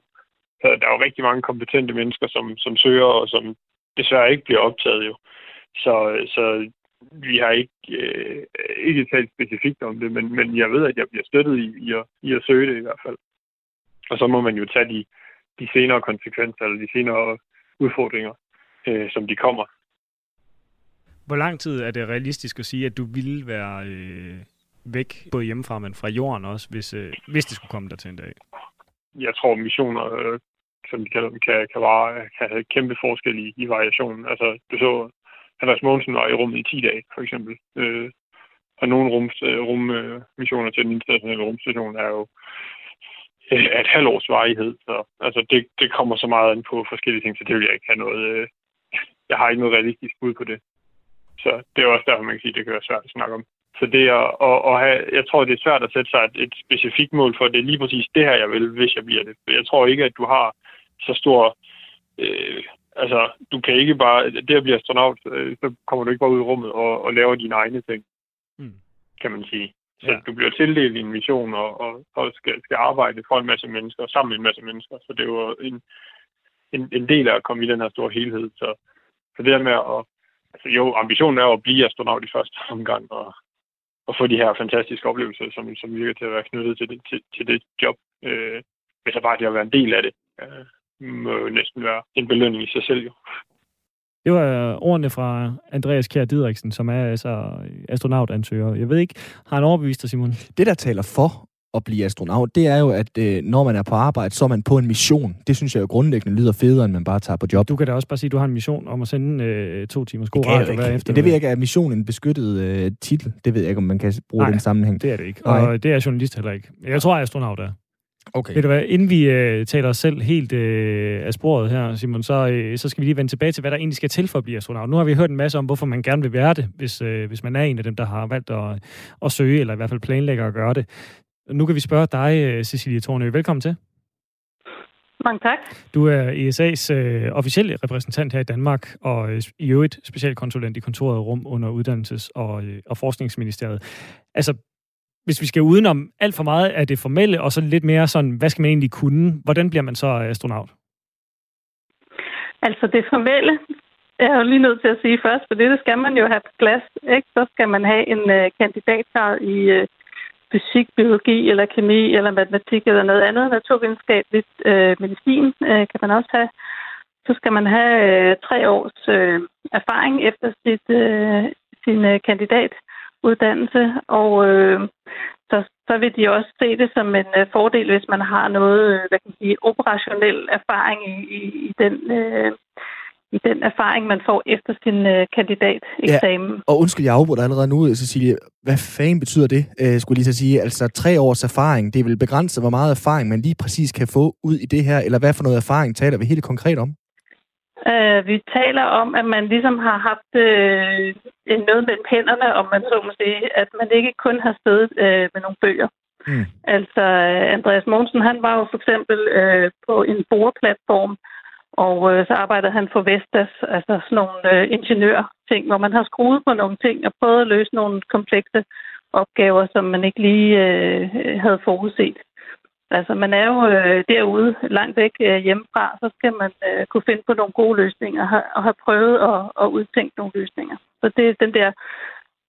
Så der er jo rigtig mange kompetente mennesker, som, som søger, og som desværre ikke bliver optaget jo. Så, så vi har ikke, øh, ikke talt specifikt om det, men, men jeg ved, at jeg bliver støttet i, i, at, i at søge det i hvert fald. Og så må man jo tage de, de senere konsekvenser, eller de senere udfordringer, øh, som de kommer. Hvor lang tid er det realistisk at sige, at du ville være øh, væk, både hjemmefra, men fra jorden også, hvis, øh, hvis det skulle komme der til en dag? Jeg tror, missioner, øh, som de kalder dem, kan, kan, vare, kan have kæmpe forskel i, i variationen. Altså, du så, Anders Mogensen var i rummet i 10 dage, for eksempel. Øh, og nogle rummissioner rum, til den internationale rumstation er jo øh, et halvt års varighed. Så, altså, det, det kommer så meget an på forskellige ting, så det vil jeg ikke have noget... Øh, jeg har ikke noget realistisk bud på det. Så det er også derfor, man kan sige, at det kan være svært at snakke om. Så det er at, at have, jeg tror, det er svært at sætte sig et, et specifikt mål for, det er lige præcis det her, jeg vil, hvis jeg bliver det. Jeg tror ikke, at du har så stor... Øh, altså, du kan ikke bare... Det at blive astronaut, øh, så kommer du ikke bare ud i rummet og, og laver dine egne ting, mm. kan man sige. Så ja. du bliver tildelt en mission og, og, og skal, skal arbejde for en masse mennesker, sammen med en masse mennesker. Så det er jo en, en, en del af at komme i den her store helhed. Så, så det der med at... Altså jo, ambitionen er at blive astronaut i første omgang, og, og få de her fantastiske oplevelser, som, som virker til at være knyttet til det, til, til det job. Øh, hvis jeg bare det at være en del af det, øh, må jo næsten være en belønning i sig selv jo. Det var ordene fra Andreas Kjær Didriksen, som er altså astronautansøger. Jeg ved ikke, har han overbevist dig, Simon? Det, der taler for at blive astronaut, det er jo, at øh, når man er på arbejde, så er man på en mission. Det synes jeg jo grundlæggende lyder federe, end man bare tager på job. Du kan da også bare sige, at du har en mission om at sende øh, to timers god radio hver efter. Det ved jeg ikke, er missionen en beskyttet øh, titel? Det ved jeg ikke, om man kan bruge Nej, den sammenhæng. det er det ikke. Og Nej. det er journalist heller ikke. Jeg tror, at astronaut er. Okay. Ved du hvad, inden vi øh, taler os selv helt øh, af sporet her, Simon, så, øh, så skal vi lige vende tilbage til, hvad der egentlig skal til for at blive astronaut. Nu har vi hørt en masse om, hvorfor man gerne vil være det, hvis, øh, hvis man er en af dem, der har valgt at, at søge, eller i hvert fald planlægger at gøre det. Nu kan vi spørge dig, øh, Cecilie Thornø. Velkommen til. Mange tak. Du er ESA's øh, officielle repræsentant her i Danmark, og øh, i øvrigt specialkonsulent i kontoret Rum under Uddannelses- og, øh, og Forskningsministeriet. Altså, hvis vi skal udenom alt for meget af det formelle, og så lidt mere sådan, hvad skal man egentlig kunne? Hvordan bliver man så øh, astronaut? Altså det formelle, jeg er jo lige nødt til at sige først, for det skal man jo have på plads. Ikke? Så skal man have en øh, uh, kandidatgrad i øh, fysik, biologi eller kemi eller matematik eller noget andet naturvidenskabeligt. Øh, medicin øh, kan man også have. Så skal man have øh, tre års øh, erfaring efter sit, øh, sin øh, kandidat uddannelse, og øh, så, så vil de også se det som en øh, fordel, hvis man har noget, øh, hvad kan man sige, operationel erfaring i, i, i den øh, i den erfaring, man får efter sin øh, kandidateksamen. Ja, og undskyld, jeg afbryder allerede nu, Cecilie. Hvad fanden betyder det, øh, skulle jeg lige så sige? Altså tre års erfaring, det er vel begrænset, hvor meget erfaring man lige præcis kan få ud i det her, eller hvad for noget erfaring taler vi helt konkret om? Uh, vi taler om, at man ligesom har haft uh, noget mellem hænderne, om man så må sige, at man ikke kun har siddet uh, med nogle bøger. Mm. Altså, Andreas Mogensen, han var jo for eksempel uh, på en boreplatform, og uh, så arbejdede han for Vestas, altså sådan nogle uh, ingeniørting, hvor man har skruet på nogle ting og prøvet at løse nogle komplekse opgaver, som man ikke lige uh, havde forudset. Altså, man er jo øh, derude, langt væk øh, hjemmefra, så skal man øh, kunne finde på nogle gode løsninger og have, og have prøvet at, at udtænke nogle løsninger. Så det er den der,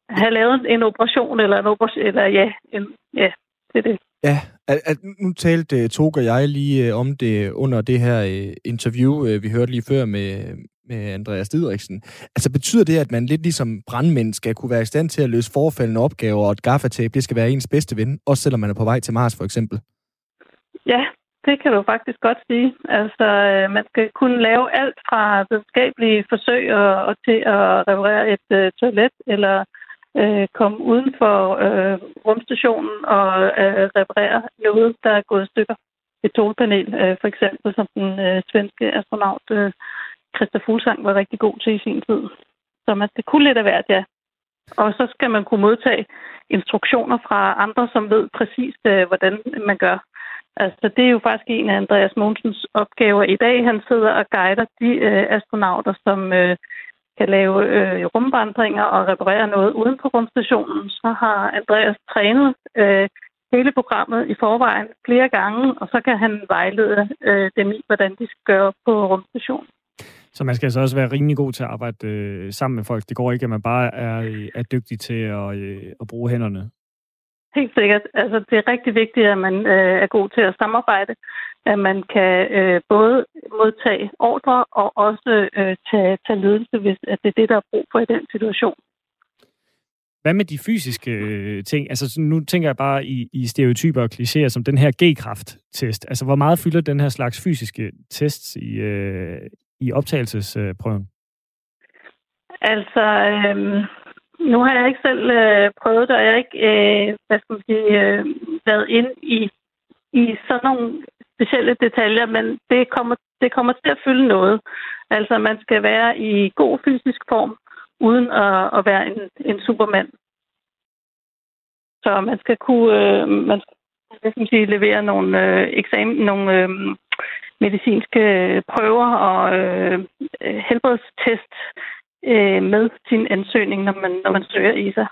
have lavet en operation, eller en operation, eller ja, en, ja, det er det. Ja, at, at nu talte øh, Tog og jeg lige øh, om det under det her øh, interview, øh, vi hørte lige før med, med Andreas Didriksen. Altså betyder det, at man lidt ligesom brandmænd skal kunne være i stand til at løse forfaldende opgaver, og et gaffatape, det skal være ens bedste ven, også selvom man er på vej til Mars for eksempel? Ja, det kan du faktisk godt sige. Altså, øh, man skal kunne lave alt fra videnskabelige forsøg og, og til at reparere et øh, toilet, eller øh, komme uden for øh, rumstationen og øh, reparere noget, der er gået i stykker. Et togpanel, øh, for eksempel, som den øh, svenske astronaut øh, Christa Fuglsang var rigtig god til i sin tid. Så man skal kunne lidt af hvert, ja. Og så skal man kunne modtage instruktioner fra andre, som ved præcis, øh, hvordan man gør. Altså, det er jo faktisk en af Andreas Mogensens opgaver i dag. Han sidder og guider de øh, astronauter, som øh, kan lave øh, rumvandringer og reparere noget uden på rumstationen. Så har Andreas trænet øh, hele programmet i forvejen flere gange, og så kan han vejlede øh, dem i, hvordan de skal gøre på rumstationen. Så man skal altså også være rimelig god til at arbejde øh, sammen med folk. Det går ikke, at man bare er, øh, er dygtig til at, øh, at bruge hænderne. Helt sikkert. Altså, det er rigtig vigtigt, at man øh, er god til at samarbejde. At man kan øh, både modtage ordre og også øh, tage, tage ledelse, hvis at det er det, der er brug for i den situation. Hvad med de fysiske øh, ting? Altså, nu tænker jeg bare i, i stereotyper og klichéer, som den her G-kraft-test. Altså, hvor meget fylder den her slags fysiske tests i, øh, i optagelsesprøven? Altså, øh, nu har jeg ikke selv øh, prøvet det, og jeg har ikke, øh, hvad skal man sige, øh, været ind i, i sådan nogle specielle detaljer, men det kommer, det kommer til at fylde noget. Altså, man skal være i god fysisk form, uden at, at være en, en supermand. Så man skal kunne øh, man skal, hvad skal man sige, levere nogle øh, eksamen, nogle øh, medicinske prøver og øh, øh helbredstest øh, med sin ansøgning, når man, når man søger ISA.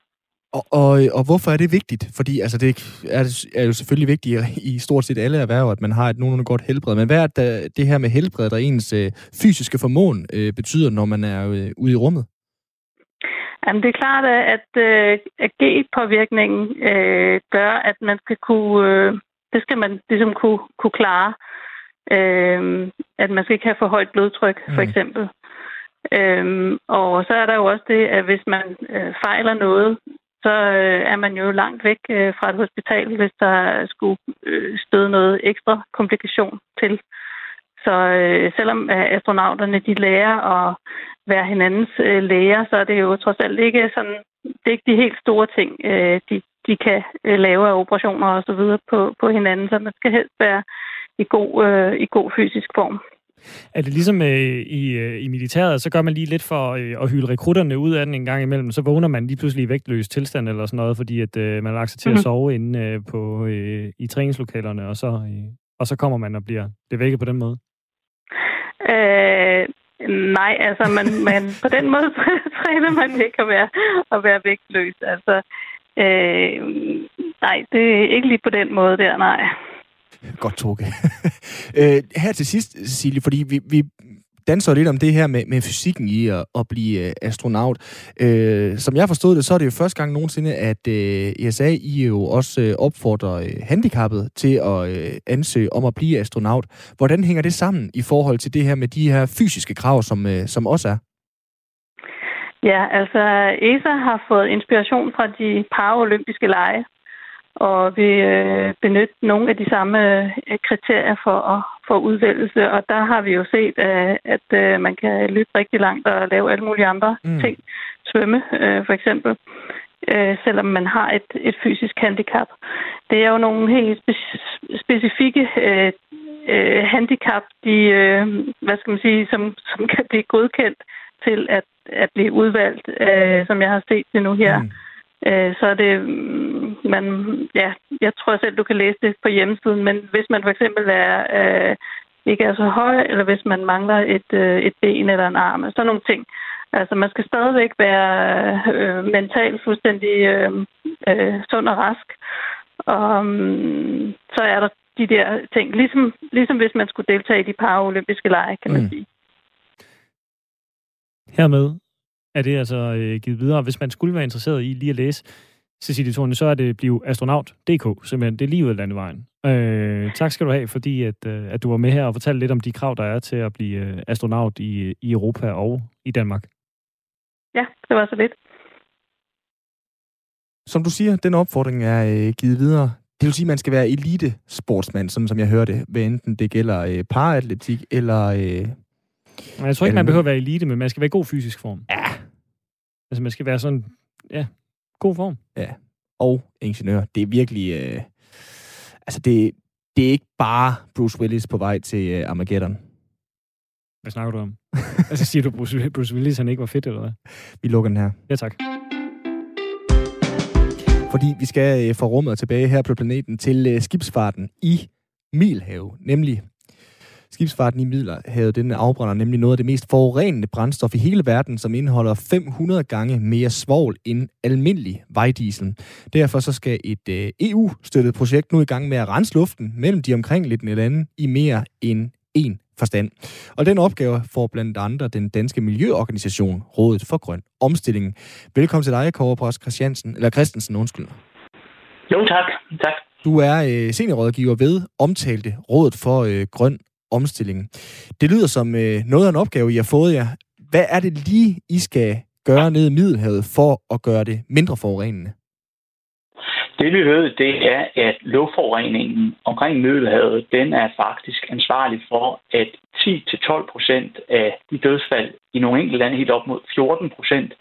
Og, og, og hvorfor er det vigtigt? Fordi altså, det er, er jo selvfølgelig vigtigt i stort set alle erhverv, at man har et nogenlunde godt helbred. Men hvad er det, det her med helbred, der ens øh, fysiske formåen øh, betyder, når man er øh, ude i rummet? Jamen, det er klart, at, øh, at G-påvirkningen øh, gør, at man skal kunne, øh, det skal man ligesom kunne, kunne klare. Øh, at man skal ikke have for højt blodtryk, for mm. eksempel. Øhm, og så er der jo også det, at hvis man øh, fejler noget, så øh, er man jo langt væk øh, fra et hospital, hvis der skulle øh, støde noget ekstra komplikation til. Så øh, selvom øh, astronauterne de lærer at være hinandens øh, læger, så er det jo trods alt ikke sådan, det er ikke de helt store ting, øh, de, de kan øh, lave af operationer og så videre på, på hinanden, så man skal helst være i god, øh, i god fysisk form. Er det ligesom øh, i, øh, i militæret, så gør man lige lidt for øh, at hylde rekrutterne ud af den en gang imellem, så vågner man lige pludselig i vægtløs tilstand eller sådan noget, fordi at øh, man har lagt sig til mm-hmm. at sove inde øh, på, øh, i træningslokalerne, og så, øh, og så kommer man og bliver det vækket på den måde? Øh, nej, altså man, man, på den måde træner man ikke at være, at være vægtløs. Altså, øh, nej, det er ikke lige på den måde der, nej. Godt, Toge. øh, her til sidst, Cecilie, fordi vi, vi danser lidt om det her med, med fysikken i at, at blive øh, astronaut. Øh, som jeg forstod det, så er det jo første gang nogensinde, at øh, ESA I jo også øh, opfordrer øh, handicappet til at øh, ansøge om at blive astronaut. Hvordan hænger det sammen i forhold til det her med de her fysiske krav, som, øh, som også er? Ja, altså ESA har fået inspiration fra de paralympiske lege, og vil øh, benytte nogle af de samme øh, kriterier for, at, for udvælgelse. Og der har vi jo set, øh, at øh, man kan løbe rigtig langt og lave alle mulige andre mm. ting. Svømme øh, for eksempel, øh, selvom man har et, et fysisk handicap. Det er jo nogle helt spe- specifikke øh, øh, handicap, de, øh, hvad skal man sige, som, som kan blive godkendt til at, at blive udvalgt, øh, som jeg har set det nu her. Mm øh, så er det, mm, man, ja, jeg tror selv, du kan læse det på hjemmesiden, men hvis man for eksempel er, øh, ikke er så høj, eller hvis man mangler et, øh, et ben eller en arm, sådan nogle ting. Altså, man skal stadigvæk være øh, mentalt fuldstændig øh, øh, sund og rask. Og um, så er der de der ting, ligesom, ligesom hvis man skulle deltage i de paralympiske lege, kan man mm. sige. Hermed er det altså øh, givet videre. Hvis man skulle være interesseret i lige at læse Cecilie Thorne, så er det blive astronaut.dk, simpelthen. Det er lige ud af landevejen. Øh, tak skal du have, fordi at, øh, at du var med her og fortalte lidt om de krav, der er til at blive øh, astronaut i, i Europa og i Danmark. Ja, det var så lidt. Som du siger, den opfordring er øh, givet videre. Det vil sige, at man skal være elite sportsmand, sådan som jeg hørte, hvad enten det gælder øh, paratletik eller øh, jeg tror ikke, man behøver at være elite, men man skal være i god fysisk form. Ja. Altså, man skal være sådan, ja, God form. Ja. Og ingeniør. Det er virkelig... Øh, altså, det, det er ikke bare Bruce Willis på vej til øh, Armageddon. Hvad snakker du om? altså siger du, Bruce, Bruce Willis han ikke var fedt, eller hvad? Vi lukker den her. Ja, tak. Fordi vi skal øh, få rummet tilbage her på planeten til øh, skibsfarten i Milhav, nemlig skibsfarten i Middelhavet, den afbrænder nemlig noget af det mest forurenende brændstof i hele verden, som indeholder 500 gange mere svovl end almindelig vejdiesel. Derfor så skal et øh, EU-støttet projekt nu i gang med at rense luften mellem de omkringliggende lande i mere end en forstand. Og den opgave får blandt andre den danske miljøorganisation Rådet for Grøn Omstilling. Velkommen til dig, Kåre Post Christiansen, eller Christensen, undskyld. Jo, tak. tak. Du er øh, seniorrådgiver ved omtalte Rådet for øh, Grøn Omstilling. Det lyder som øh, noget af en opgave, I har fået jer. Hvad er det lige, I skal gøre nede i Middelhavet for at gøre det mindre forurenende? Det vi ved, det er, at luftforureningen omkring Middelhavet, den er faktisk ansvarlig for, at 10-12 procent af de dødsfald i nogle enkelte lande, helt op mod 14 procent,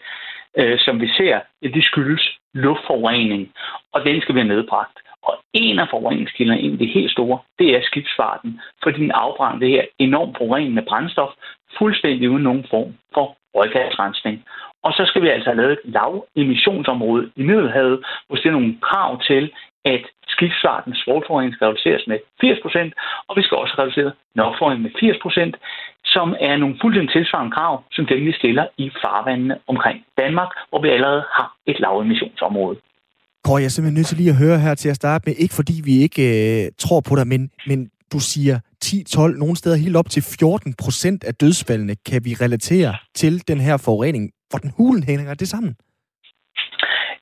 øh, som vi ser, de skyldes luftforurening, og den skal være nedbragt. Og en af forureningskilderne, en af de helt store, det er skibsfarten, fordi den afbrænder det her enormt forurenende brændstof, fuldstændig uden nogen form for røggasrensning. Og så skal vi altså have lavet et lav emissionsområde i Middelhavet, hvor det er nogle krav til, at skibsfartens svovlforurening skal reduceres med 80%, og vi skal også reducere nokforurening med 80%, som er nogle fuldstændig tilsvarende krav, som dem vi stiller i farvandene omkring Danmark, hvor vi allerede har et lavemissionsområde. Kåre, jeg er simpelthen nødt til lige at høre her til at starte med, ikke fordi vi ikke øh, tror på dig, men, men du siger 10-12, nogle steder helt op til 14 procent af dødsfaldene kan vi relatere til den her forurening. Hvordan hulen hænger det sammen?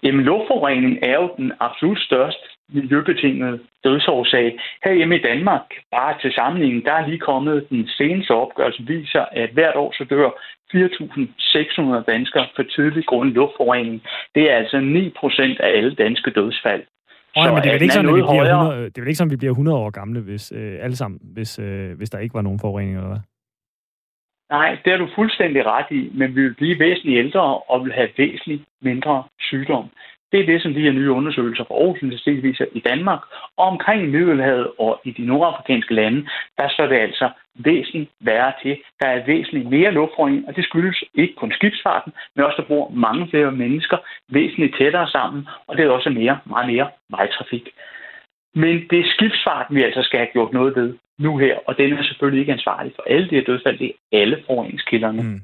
Jamen, luftforurening er jo den absolut største miljøbetingede dødsårsag. Herhjemme i Danmark, bare til sammenligning, der er lige kommet den seneste opgørelse, viser, at hvert år så dør 4.600 danskere for tidlig grund luftforurening. Det er altså 9 procent af alle danske dødsfald. Så men det er, vel ikke sådan, at vi bliver 100, det er vel ikke sådan, at vi bliver 100 år gamle, hvis, øh, alle sammen, hvis, øh, hvis der ikke var nogen forurening, eller hvad? Nej, det er du fuldstændig ret i, men vi vil blive væsentligt ældre og vil have væsentligt mindre sygdom. Det er det, som de her nye undersøgelser fra Aarhus Universitet viser i Danmark. Og omkring Middelhavet og i de nordafrikanske lande, der står det altså væsentligt værre til. Der er væsentligt mere luftforurening, og det skyldes ikke kun skibsfarten, men også, der bor mange flere mennesker væsentligt tættere sammen, og det er også mere, meget mere vejtrafik. Men det er skibsfarten, vi altså skal have gjort noget ved nu her, og den er selvfølgelig ikke ansvarlig for alle de her dødsfald, det er alle forureningskilderne. Mm.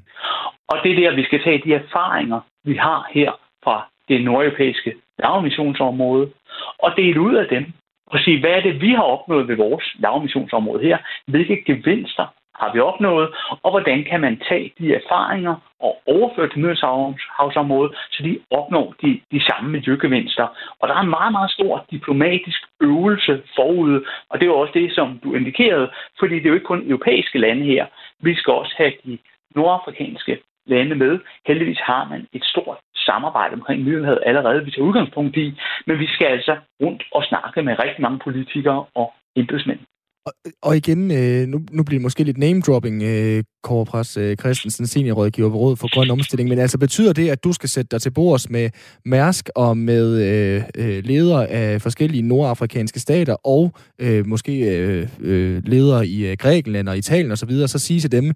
Og det er der, vi skal tage de erfaringer, vi har her fra det nordeuropæiske lavemissionsområde, og dele ud af dem og sige, hvad er det, vi har opnået ved vores lavemissionsområde her? Hvilke gevinster har vi opnået, og hvordan kan man tage de erfaringer og overføre til Middelhavsområdet, så de opnår de, de samme miljøgevinster. Og der er en meget, meget stor diplomatisk øvelse forude, og det er jo også det, som du indikerede, fordi det er jo ikke kun europæiske lande her. Vi skal også have de nordafrikanske lande med. Heldigvis har man et stort samarbejde omkring Middelhavet allerede, vi tager udgangspunkt i, men vi skal altså rundt og snakke med rigtig mange politikere og embedsmænd. Og, og igen, øh, nu, nu bliver det måske lidt name-dropping, øh, Kåre Pras øh, Christensen, seniorrådgiver ved Rådet for Grøn Omstilling, men altså betyder det, at du skal sætte dig til bords med Mærsk og med øh, øh, ledere af forskellige nordafrikanske stater og øh, måske øh, øh, ledere i øh, Grækenland og Italien osv., og så sige til dem,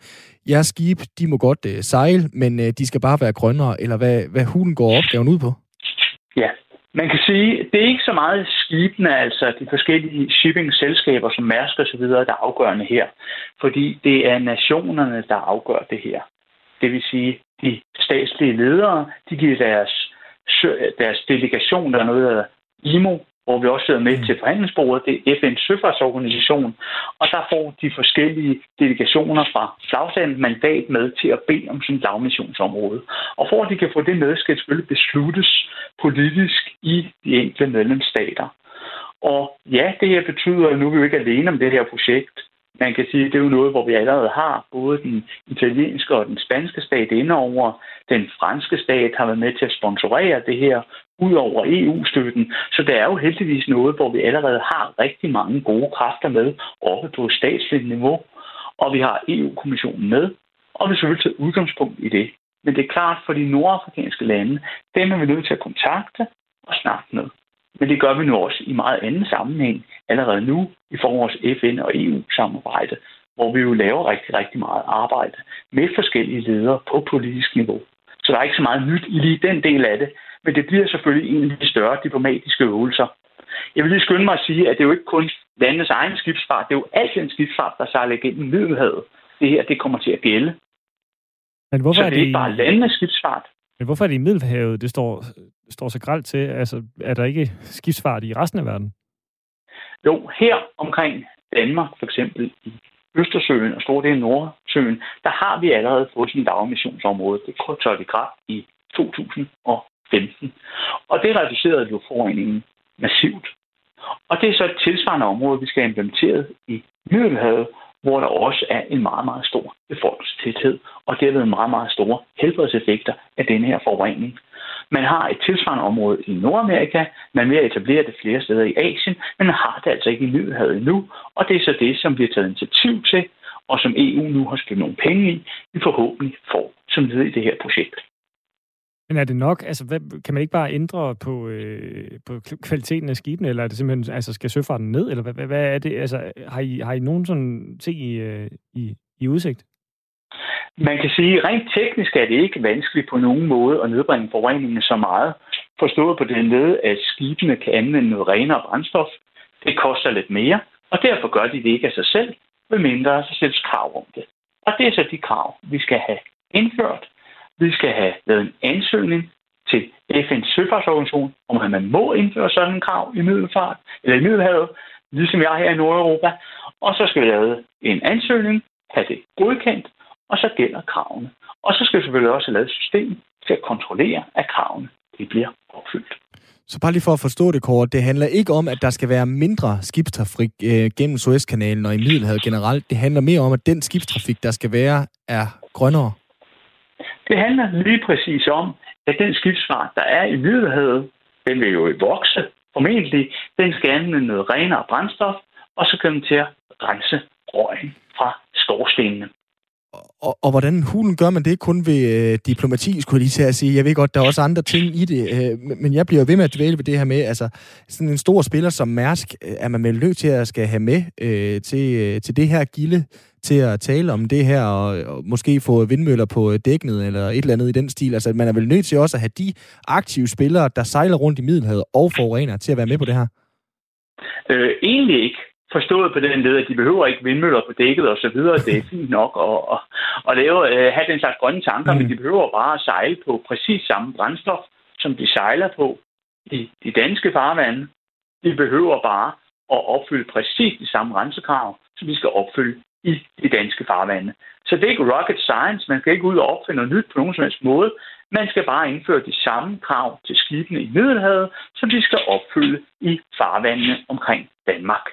jeres skib, de må godt øh, sejle, men øh, de skal bare være grønnere, eller hvad, hvad hulen går opgaven ud på? Ja, man kan sige, det er ikke så meget skibene, altså de forskellige shipping-selskaber som Mærsk og så videre, der er afgørende her. Fordi det er nationerne, der afgør det her. Det vil sige, de statslige ledere, de giver deres, deres delegation, der er noget af IMO, hvor vi også sidder med mm. til forhandlingsbordet. Det er FN's søfartsorganisation, og der får de forskellige delegationer fra flagstaden mandat med til at bede om sådan et lavmissionsområde. Og for at de kan få det med, skal det selvfølgelig besluttes politisk i de enkelte medlemsstater. Og ja, det her betyder, at nu er vi jo ikke alene om det her projekt man kan sige, at det er jo noget, hvor vi allerede har både den italienske og den spanske stat indover. Den franske stat har været med til at sponsorere det her ud over EU-støtten. Så det er jo heldigvis noget, hvor vi allerede har rigtig mange gode kræfter med oppe på statsligt niveau. Og vi har EU-kommissionen med, og vi selvfølgelig tage udgangspunkt i det. Men det er klart, for de nordafrikanske lande, dem er vi nødt til at kontakte og snakke med. Men det gør vi nu også i meget anden sammenhæng allerede nu i forhold vores FN- og EU-samarbejde, hvor vi jo laver rigtig, rigtig meget arbejde med forskellige ledere på politisk niveau. Så der er ikke så meget nyt i lige den del af det, men det bliver selvfølgelig en af de større diplomatiske øvelser. Jeg vil lige skynde mig at sige, at det er jo ikke kun landets egen skibsfart, det er jo alt den skibsfart, der sejler igennem Middelhavet. Det her, det kommer til at gælde. Men hvorfor så det er det ikke bare landenes skibsfart. Men hvorfor er det i Middelhavet, det står, står så gralt til? Altså, er der ikke skibsfart i resten af verden? Jo, her omkring Danmark, for eksempel i Østersøen og store dele af Nordsøen, der har vi allerede fået sådan et lavemissionsområde. Det trådte i kraft i 2015. Og og det reducerede jo forureningen massivt. Og det er så et tilsvarende område, vi skal have implementeret i Middelhavet, hvor der også er en meget, meget stor befolkningstæthed, og derved meget, meget store helbredseffekter af denne her forurening. Man har et tilsvarende område i Nordamerika, man vil etablere det flere steder i Asien, men man har det altså ikke i Middelhavet endnu, og det er så det, som vi har taget initiativ til, og som EU nu har spillet nogle penge i, vi forhåbentlig får som led i det her projekt. Men er det nok? Altså, hvad, kan man ikke bare ændre på, øh, på kvaliteten af skibene, eller er det simpelthen, altså, skal søfarten ned, eller hvad, hvad er det? Altså, har I, har I nogen sådan ting i, øh, i, i udsigt? Man kan sige, at rent teknisk er det ikke vanskeligt på nogen måde at nedbringe forureningen så meget. Forstået på den led, at skibene kan anvende noget renere brændstof. Det koster lidt mere, og derfor gør de det ikke af sig selv, medmindre der sættes krav om det. Og det er så de krav, vi skal have indført. Vi skal have lavet en ansøgning til FN's søfartsorganisation om, at man må indføre sådan en krav i Middelfart, eller i Middelhavet, ligesom jeg her i Nordeuropa. Og så skal vi lave en ansøgning, have det godkendt, og så gælder kravene. Og så skal vi selvfølgelig også have et system til at kontrollere, at kravene de bliver opfyldt. Så bare lige for at forstå det kort, det handler ikke om, at der skal være mindre skibstrafik øh, gennem Suezkanalen og i Middelhavet generelt. Det handler mere om, at den skibstrafik, der skal være, er grønnere. Det handler lige præcis om, at den skibsfart, der er i Middelhavet, den vil jo vokse formentlig. Den skal anvende noget renere brændstof, og så kan den til at rense røgen fra skorstenene og, og hvordan hulen gør man det kun ved øh, diplomati, skulle jeg lige til at sige. Jeg ved godt, der er også andre ting i det, øh, men jeg bliver ved med at dvæle ved det her med, altså sådan en stor spiller som Mærsk, øh, er man vel nødt til at skal have med øh, til, øh, til det her gilde, til at tale om det her, og, og måske få vindmøller på dæknet, eller et eller andet i den stil. Altså, man er vel nødt til også at have de aktive spillere, der sejler rundt i Middelhavet og forurener, til at være med på det her? Øh, egentlig ikke. Forstået på den led, at de behøver ikke vindmøller på dækket og så videre. Det er fint nok at, at, at lave, uh, have den slags grønne tanker, mm. men de behøver bare at sejle på præcis samme brændstof, som de sejler på i de danske farvande. De behøver bare at opfylde præcis de samme rensekrav, som vi skal opfylde i de danske farvande. Så det er ikke rocket science. Man skal ikke ud og opfinde noget nyt på nogen som helst måde. Man skal bare indføre de samme krav til skibene i Middelhavet, som de skal opfylde i farvandene omkring Danmark.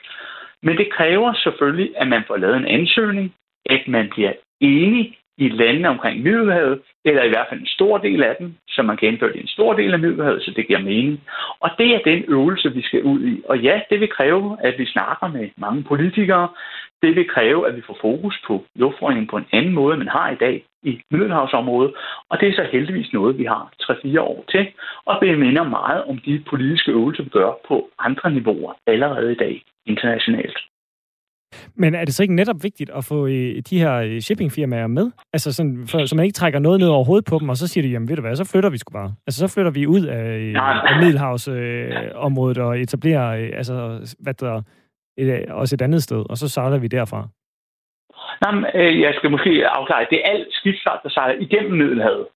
Men det kræver selvfølgelig, at man får lavet en ansøgning, at man bliver enig i landene omkring Middelhavet, eller i hvert fald en stor del af dem, så man kan indføre det i en stor del af Middelhavet, så det giver mening. Og det er den øvelse, vi skal ud i. Og ja, det vil kræve, at vi snakker med mange politikere. Det vil kræve, at vi får fokus på luftforurening på en anden måde, end man har i dag i Middelhavsområdet. Og det er så heldigvis noget, vi har 3-4 år til. Og det minder meget om de politiske øvelser, vi gør på andre niveauer allerede i dag internationalt. Men er det så ikke netop vigtigt at få øh, de her øh, shippingfirmaer med? Altså sådan, for, så man ikke trækker noget ned over hovedet på dem, og så siger de, jamen ved du hvad, så flytter vi sgu bare. Altså så flytter vi ud af, af Middelhavsområdet øh, og etablerer øh, altså, hvad der, et, også et andet sted, og så sejler vi derfra. Jamen, øh, jeg skal måske afklare, det er alt skibsfart, der sejler igennem Middelhavet.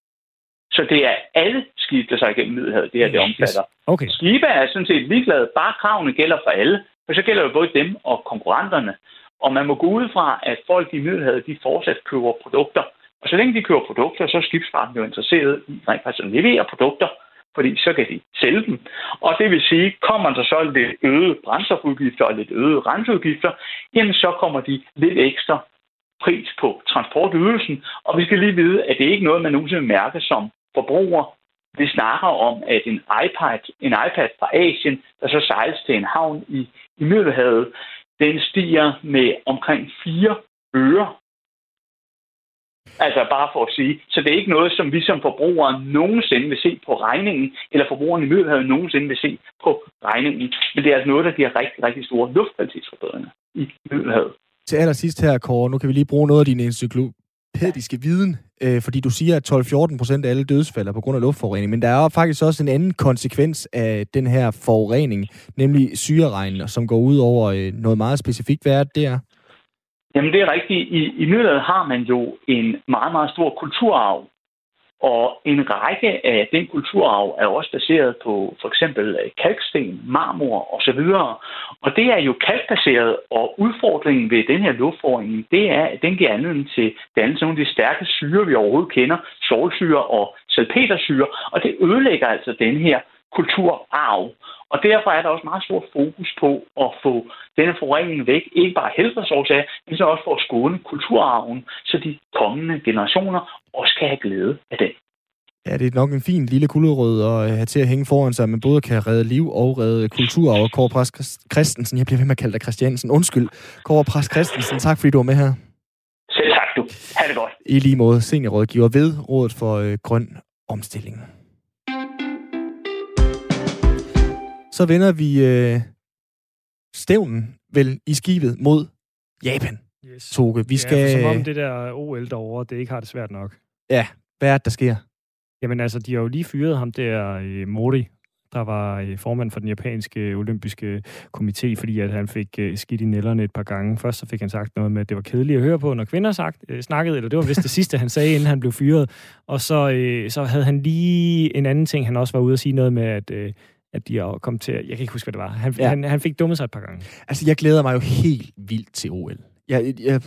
Så det er alle skibe, der sejler igennem Middelhavet, det her det omfatter. Okay. Skibe er sådan set ligeglade, bare kravene gælder for alle. For så gælder jo både dem og konkurrenterne. Og man må gå ud fra, at folk i Middelhavet, de fortsat køber produkter. Og så længe de køber produkter, så er skibsfarten jo interesseret i rent faktisk at levere produkter, fordi så kan de sælge dem. Og det vil sige, kommer der så lidt øget brændstofudgifter og lidt øget renseudgifter, jamen så kommer de lidt ekstra pris på transportydelsen. Og vi skal lige vide, at det ikke er noget, man nogensinde mærker som forbruger. Vi snakker om, at en iPad, en iPad fra Asien, der så sejles til en havn i, i Middelhavet, den stiger med omkring 4 øre. Altså bare for at sige. Så det er ikke noget, som vi som forbrugere nogensinde vil se på regningen, eller forbrugerne i Middelhavet nogensinde vil se på regningen. Men det er altså noget, der giver rigtig, rigtig store luftkvalitetsforbedringer i Middelhavet. Til allersidst her, Kåre, nu kan vi lige bruge noget af din encyklopædiske viden, øh, fordi du siger, at 12-14 procent af alle dødsfald er på grund af luftforurening, men der er faktisk også en anden konsekvens af den her forurening, nemlig syreregn, som går ud over øh, noget meget specifikt. Hvad er det der? Jamen det er rigtigt. I, i Middelhavet har man jo en meget, meget stor kulturarv. Og en række af den kulturarv er også baseret på for eksempel øh, kalksten, marmor osv. Og det er jo kalkbaseret, og udfordringen ved den her luftforurening, det er, at den giver anledning til dannelse af nogle af de stærke syre, vi overhovedet kender, solsyre og salpetersyre, og det ødelægger altså den her kulturarv. Og derfor er der også meget stor fokus på at få denne forurening væk, ikke bare helbredsårsager, men så også for at skåne kulturarven, så de kommende generationer også kan have glæde af den. Ja, det er nok en fin lille kulderød at have til at hænge foran sig, man både kan redde liv og redde kulturarv. Kåre Pras Christensen, jeg bliver ved med at kalde dig Christiansen. Undskyld, Kåre Pras Christensen, tak fordi du var med her. Selv tak du. Ha' det godt. I lige måde seniorrådgiver ved Rådet for øh, Grøn Omstilling. Så vender vi øh, stævnen vel i skibet mod Japan. Yes. Toge, vi skal... Ja, som om det der OL derovre, det ikke har det svært nok. Ja, hvad er det, der sker? Jamen altså, de har jo lige fyret ham der, øh, Mori, der var øh, formand for den japanske olympiske komité, fordi at han fik øh, skidt i nælderne et par gange. Først så fik han sagt noget med, at det var kedeligt at høre på, når kvinder sagt, snakkede, eller det var vist det sidste, han sagde, inden han blev fyret. Og så, så havde han lige en anden ting, han også var ude at sige noget med, at at de er kommet til... Jeg kan ikke huske, hvad det var. Han, ja. han, han fik dummet sig et par gange. Altså, jeg glæder mig jo helt vildt til OL. Jeg, jeg,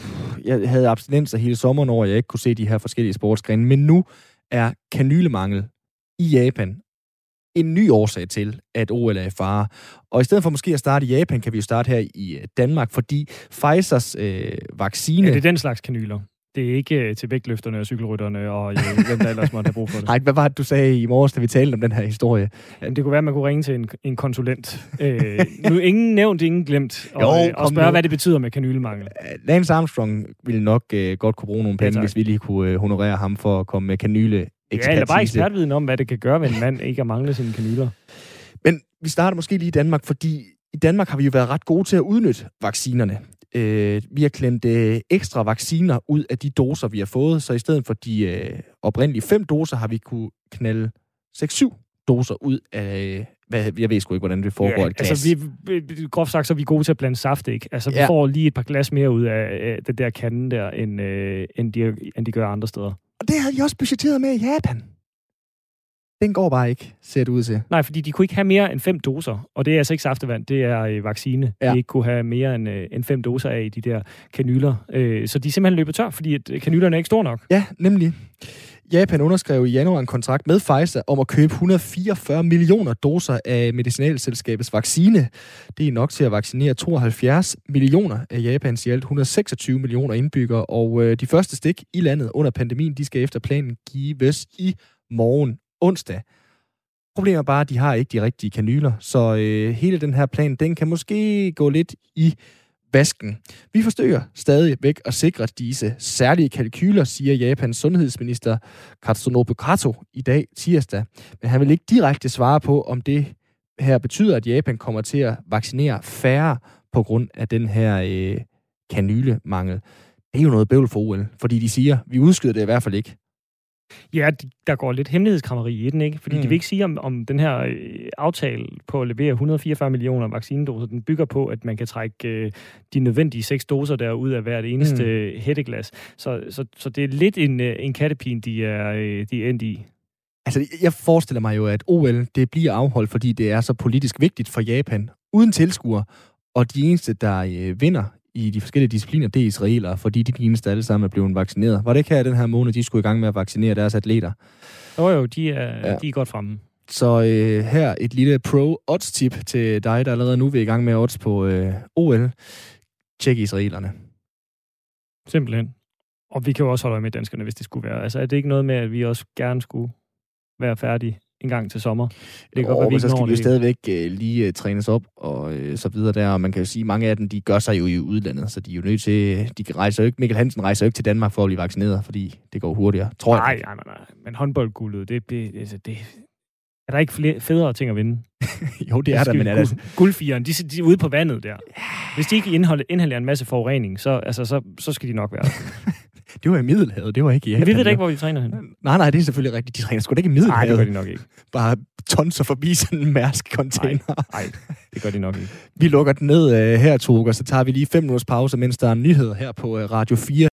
jeg havde abstinenser hele sommeren over, jeg ikke kunne se de her forskellige sportsgrene, men nu er kanylemangel i Japan en ny årsag til, at OL er i fare. Og i stedet for måske at starte i Japan, kan vi jo starte her i øh, Danmark, fordi Pfizers øh, vaccine... Ja, det er den slags kanyler. Det er ikke øh, til vægtløfterne og cykelrytterne og øh, hvem der ellers måtte have brug for det. Nej, hvad var det, du sagde i morges, da vi talte om den her historie? Jamen, det kunne være, at man kunne ringe til en, en konsulent. øh, nu ingen nævnt, ingen glemt. Og, jo, øh, og spørge, nu. hvad det betyder med kanylemangel. Lance Armstrong ville nok øh, godt kunne bruge nogle penge, ja, hvis vi lige kunne øh, honorere ham for at komme med kanyle Ja, eller bare ekspertviden om, hvad det kan gøre, hvis en mand ikke har manglet sine kanyler. Men vi starter måske lige i Danmark, fordi i Danmark har vi jo været ret gode til at udnytte vaccinerne øh, vi har klemt øh, ekstra vacciner ud af de doser, vi har fået, så i stedet for de øh, oprindelige fem doser, har vi kunne knalde 6-7 doser ud af hvad, jeg ved sgu ikke, hvordan det foregår ja, et glas. Altså, vi, groft sagt, så er vi gode til at blande saft, ikke? Altså, vi ja. får lige et par glas mere ud af, af det der kande der, end, øh, end, de, end de gør andre steder. Og det har de også budgetteret med i Japan. Den går bare ikke, ser det ud til. Nej, fordi de kunne ikke have mere end fem doser. Og det er altså ikke saftevand, det er øh, vaccine. Ja. De ikke kunne have mere end, øh, end fem doser af i de der kanyler. Øh, så de er simpelthen løbet tør, fordi at øh, kanylerne er ikke store nok. Ja, nemlig. Japan underskrev i januar en kontrakt med Pfizer om at købe 144 millioner doser af medicinalselskabets vaccine. Det er nok til at vaccinere 72 millioner af Japans i alt 126 millioner indbyggere, og øh, de første stik i landet under pandemien, de skal efter planen gives i morgen onsdag. Problemet er bare, at de har ikke de rigtige kanyler, så øh, hele den her plan, den kan måske gå lidt i vasken. Vi forsøger stadig væk at sikre disse særlige kalkyler, siger Japans sundhedsminister Katsunobu Kato i dag tirsdag. Men han vil ikke direkte svare på, om det her betyder, at Japan kommer til at vaccinere færre på grund af den her øh, kanylemangel. Det er jo noget bøvl for OL, fordi de siger, vi udskyder det i hvert fald ikke. Ja, der går lidt hemmelighedskrammeri i den, ikke? Fordi mm. de vil ikke sige, om, om den her øh, aftale på at levere 144 millioner vaccinedoser, den bygger på, at man kan trække øh, de nødvendige seks doser der ud af hvert eneste mm. Øh, hætteglas. Så, så, så det er lidt en, en kattepin, de er, de er endt i. Altså, jeg forestiller mig jo, at OL det bliver afholdt, fordi det er så politisk vigtigt for Japan, uden tilskuer, og de eneste, der øh, vinder i de forskellige discipliner, det er israelere, fordi de, eneste alle sammen er blevet vaccineret. Var det ikke her den her måned, de skulle i gang med at vaccinere deres atleter? Jo jo, de er, ja. de er godt fremme. Så øh, her et lille pro-odds-tip til dig, der allerede nu vil i gang med odds på øh, OL. Tjek israelerne. Simpelthen. Og vi kan jo også holde øje med danskerne, hvis det skulle være. Altså er det ikke noget med, at vi også gerne skulle være færdige en gang til sommer. Det kan godt være, men så skal vi jo stadigvæk uh, lige uh, trænes op og uh, så videre der, og man kan jo sige, at mange af dem, de gør sig jo i udlandet, så de er jo nødt til, de rejser jo ikke, Mikkel Hansen rejser jo ikke til Danmark for at blive vaccineret, fordi det går hurtigere, tror nej, jeg. Nej, nej, nej, men håndboldguldet, det, det, altså, det, er der ikke flere, federe ting at vinde? jo, det er der, men er der... Guldfigeren, de, de er ude på vandet der. Hvis de ikke indeholder, inhalerer en masse forurening, så, altså, så, så skal de nok være Det var i Middelhavet, det var ikke i Japan. Men vi ved da ikke, hvor de træner hen. Nej, nej, det er selvfølgelig rigtigt. De træner sgu da ikke i Middelhavet. Nej, det gør de nok ikke. Bare tonser forbi sådan en mærsk container. Nej, det gør de nok ikke. Vi lukker den ned uh, her, Tog, og så tager vi lige fem minutters pause, mens der er nyheder her på uh, Radio 4.